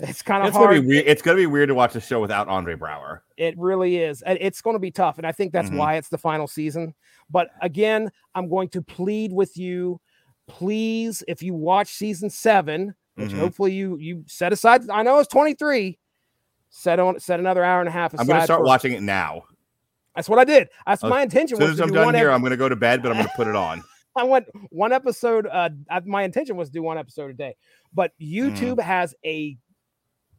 Speaker 5: It's kind of
Speaker 4: It's gonna
Speaker 5: hard.
Speaker 4: be weird. It's gonna be weird to watch a show without Andre Braugher.
Speaker 5: It really is. It's going to be tough. And I think that's
Speaker 4: Mhm.
Speaker 5: why it's the final season. But again, I'm going to plead with you. Please, if you watch season seven, which
Speaker 4: Mhm.
Speaker 5: hopefully you you set aside, I know it's 23. Set on set another hour and a half aside.
Speaker 4: I'm gonna start
Speaker 5: for-
Speaker 4: watching it now.
Speaker 5: That's what I did. That's
Speaker 4: Uh,
Speaker 5: my intention
Speaker 4: As soon
Speaker 5: was
Speaker 4: as
Speaker 5: to
Speaker 4: I'm
Speaker 5: do
Speaker 4: done here,
Speaker 5: ep-
Speaker 4: I'm gonna go to bed, but I'm gonna put it on.
Speaker 5: I went one episode. Uh, I- my intention was to do one episode a day, but
Speaker 4: Mm-hmm.
Speaker 5: YouTube has a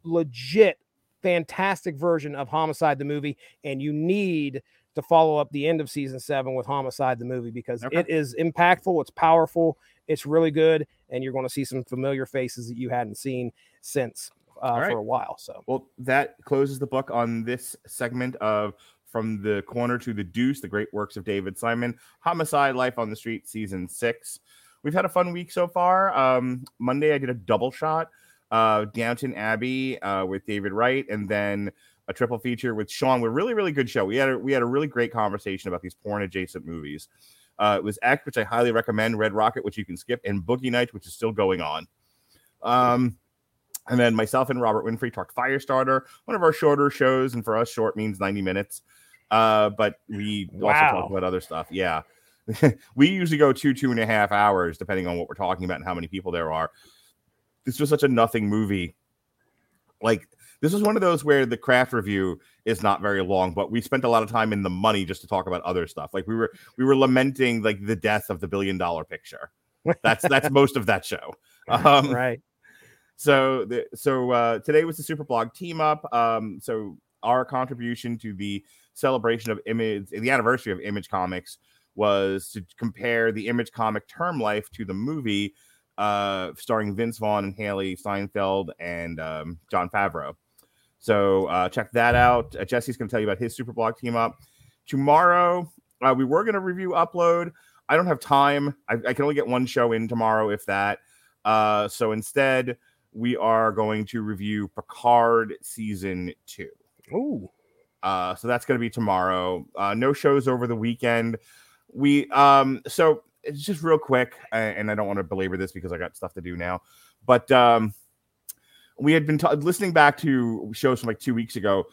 Speaker 5: legit, fantastic version of Homicide the movie, and you need to follow up the end of season seven with Homicide the movie because
Speaker 4: Okay.
Speaker 5: it is impactful, it's powerful, it's really good, and you're going to see some familiar faces that you hadn't seen since uh,
Speaker 4: right.
Speaker 5: for a while. So
Speaker 4: Well, that closes the book on this segment of From the Corner to the Deuce, the great works of David Simon, Homicide Life on the Street, season six. We've had a fun week so far. Um, Monday, I did a double shot, uh, Downton Abbey uh, with David Wright, and then a triple feature with Sean. We're really, really good show. We had a, we had a really great conversation about these porn adjacent movies. Uh, it was X, which I highly recommend, Red Rocket, which you can skip, and Boogie Nights, which is still going on. Um, and then myself and Robert Winfrey talked Firestarter, one of our shorter shows, and for us, short means 90 minutes. Uh, but we also talk about other stuff. Yeah. we usually go two, two and a half hours, depending on what we're talking about and how many people there are. This was such a nothing movie. Like, this was one of those where the craft review is not very long, but we spent a lot of time in the money just to talk about other stuff. Like we were we were lamenting like the death of the billion dollar picture. That's that's most of that show. Um,
Speaker 5: right,
Speaker 4: so the, so uh, today was the super blog team up. Um, so our contribution to the celebration of image, the anniversary of Image Comics, was to compare the Image comic term life to the movie, uh, starring Vince Vaughn and Hailee Steinfeld and um, Jon Favreau. So uh, check that out. Uh, Jesse's going to tell you about his super blog team up tomorrow. Uh, we were going to review upload. I don't have time. I, I can only get one show in tomorrow, if that. Uh, so instead, we are going to review Picard season two.
Speaker 5: ooh,
Speaker 4: Uh, so that's going to be tomorrow. Uh, no shows over the weekend. We um, so it's just real quick, and I don't want to belabor this because I got stuff to do now. But um, we had been ta- listening back to shows from like two weeks ago.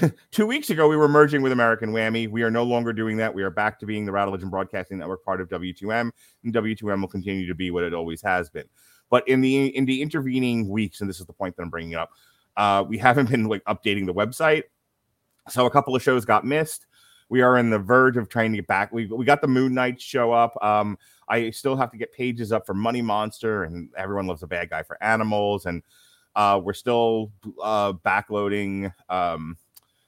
Speaker 4: two weeks ago, we were merging with American Whammy. We are no longer doing that. We are back to being the Radulich and Broadcasting Network, part of W2M, and W2M will continue to be what it always has been. But in the in the intervening weeks, and this is the point that I'm bringing up, uh, we haven't been like updating the website, so a couple of shows got missed. We are in the verge of trying to get back. We we got the Moon Knight show up. Um, I still have to get pages up for Money Monster, and everyone loves a bad guy for animals, and uh, we're still uh, backloading um,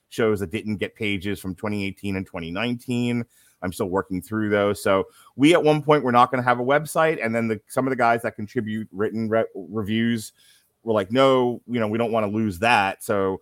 Speaker 4: shows that didn't get pages from 2018 and 2019. I'm still working through those. So we at one point we're not going to have a website, and then the some of the guys that contribute written re- reviews were like, no, you know, we don't want to lose that. So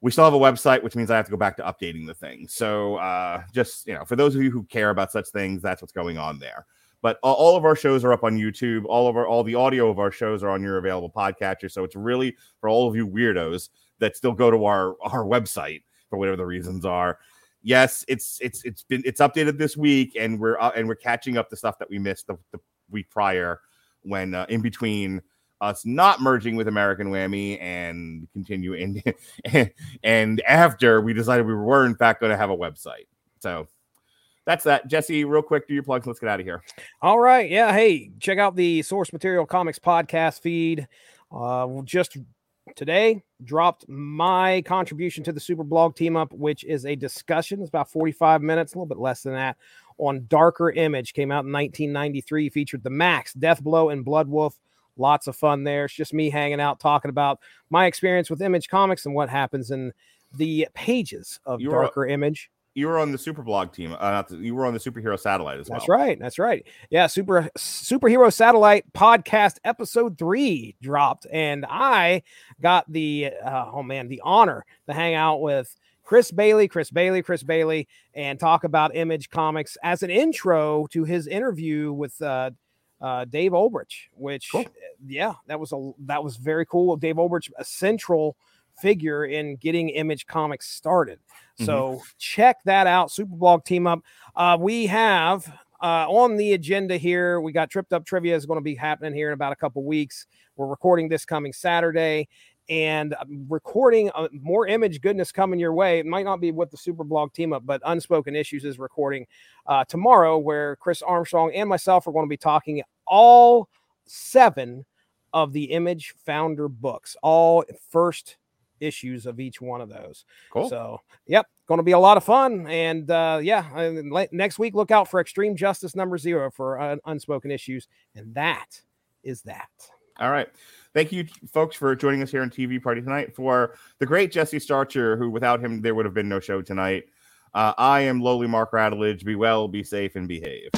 Speaker 4: we still have a website, which means I have to go back to updating the thing. So uh, just you know, for those of you who care about such things, that's what's going on there. But all- of our shows are up on YouTube. All of our all the audio of our shows are on your available podcatcher. So it's really for all of you weirdos that still go to our our website for whatever the reasons are. Yes, it's it's it's been it's updated this week, and we're uh, and we're catching up the stuff that we missed the, the week prior when uh, in between us not merging with American Whammy and continuing and after we decided we were in fact going to have a website. So that's that. Jesse, real quick, do your plugs. Let's get out of here.
Speaker 5: All right. Yeah. Hey, check out the Source Material Comics podcast feed. Uh, just today dropped my contribution to the Super Blog team up, which is a discussion. It's about 45 minutes, a little bit less than that, on Darker Image. Came out in 1993, featured the Maxx, Death Blow, and Bloodwolf. Lots of fun there. It's just me hanging out, talking about my experience with Image Comics and what happens in the pages of
Speaker 4: You were-
Speaker 5: Darker Image.
Speaker 4: You were on the Super Blog team. Uh, the, you were on the Superhero Satellite as well.
Speaker 5: That's right. That's right. Yeah, super superhero satellite podcast episode three dropped, and I got the uh, oh man the honor to hang out with Chris Bailey, Chris Bailey, Chris Bailey, and talk about Image Comics as an intro to his interview with uh, uh, Dave Olbrich. Which
Speaker 4: Cool.
Speaker 5: yeah, that was a that was very cool. Dave Olbrich, a central figure in getting Image Comics started.
Speaker 4: Mhm.
Speaker 5: So check that out. Superblog team up. Uh, we have uh, on the agenda here. We got tripped up trivia is going to be happening here in about a couple weeks. We're recording this coming Saturday. And I'm recording uh, more image goodness coming your way. It might not be with the Superblog team up, but Unspoken Issues is recording uh, tomorrow, where Chris Armstrong and myself are going to be talking all seven of the Image Founder books, all first issues of each one of those.
Speaker 4: Cool.
Speaker 5: So, yep, going to be a lot of fun. And uh, yeah, and next week, look out for Extreme Justice number zero for uh, unspoken issues. And that is that.
Speaker 4: All right. Thank you, folks, for joining us here on TV Party tonight. For the great Jesse Starcher, who without him, there would have been no show tonight. Uh, I am lowly Mark Radulich. Be well, be safe, and behave.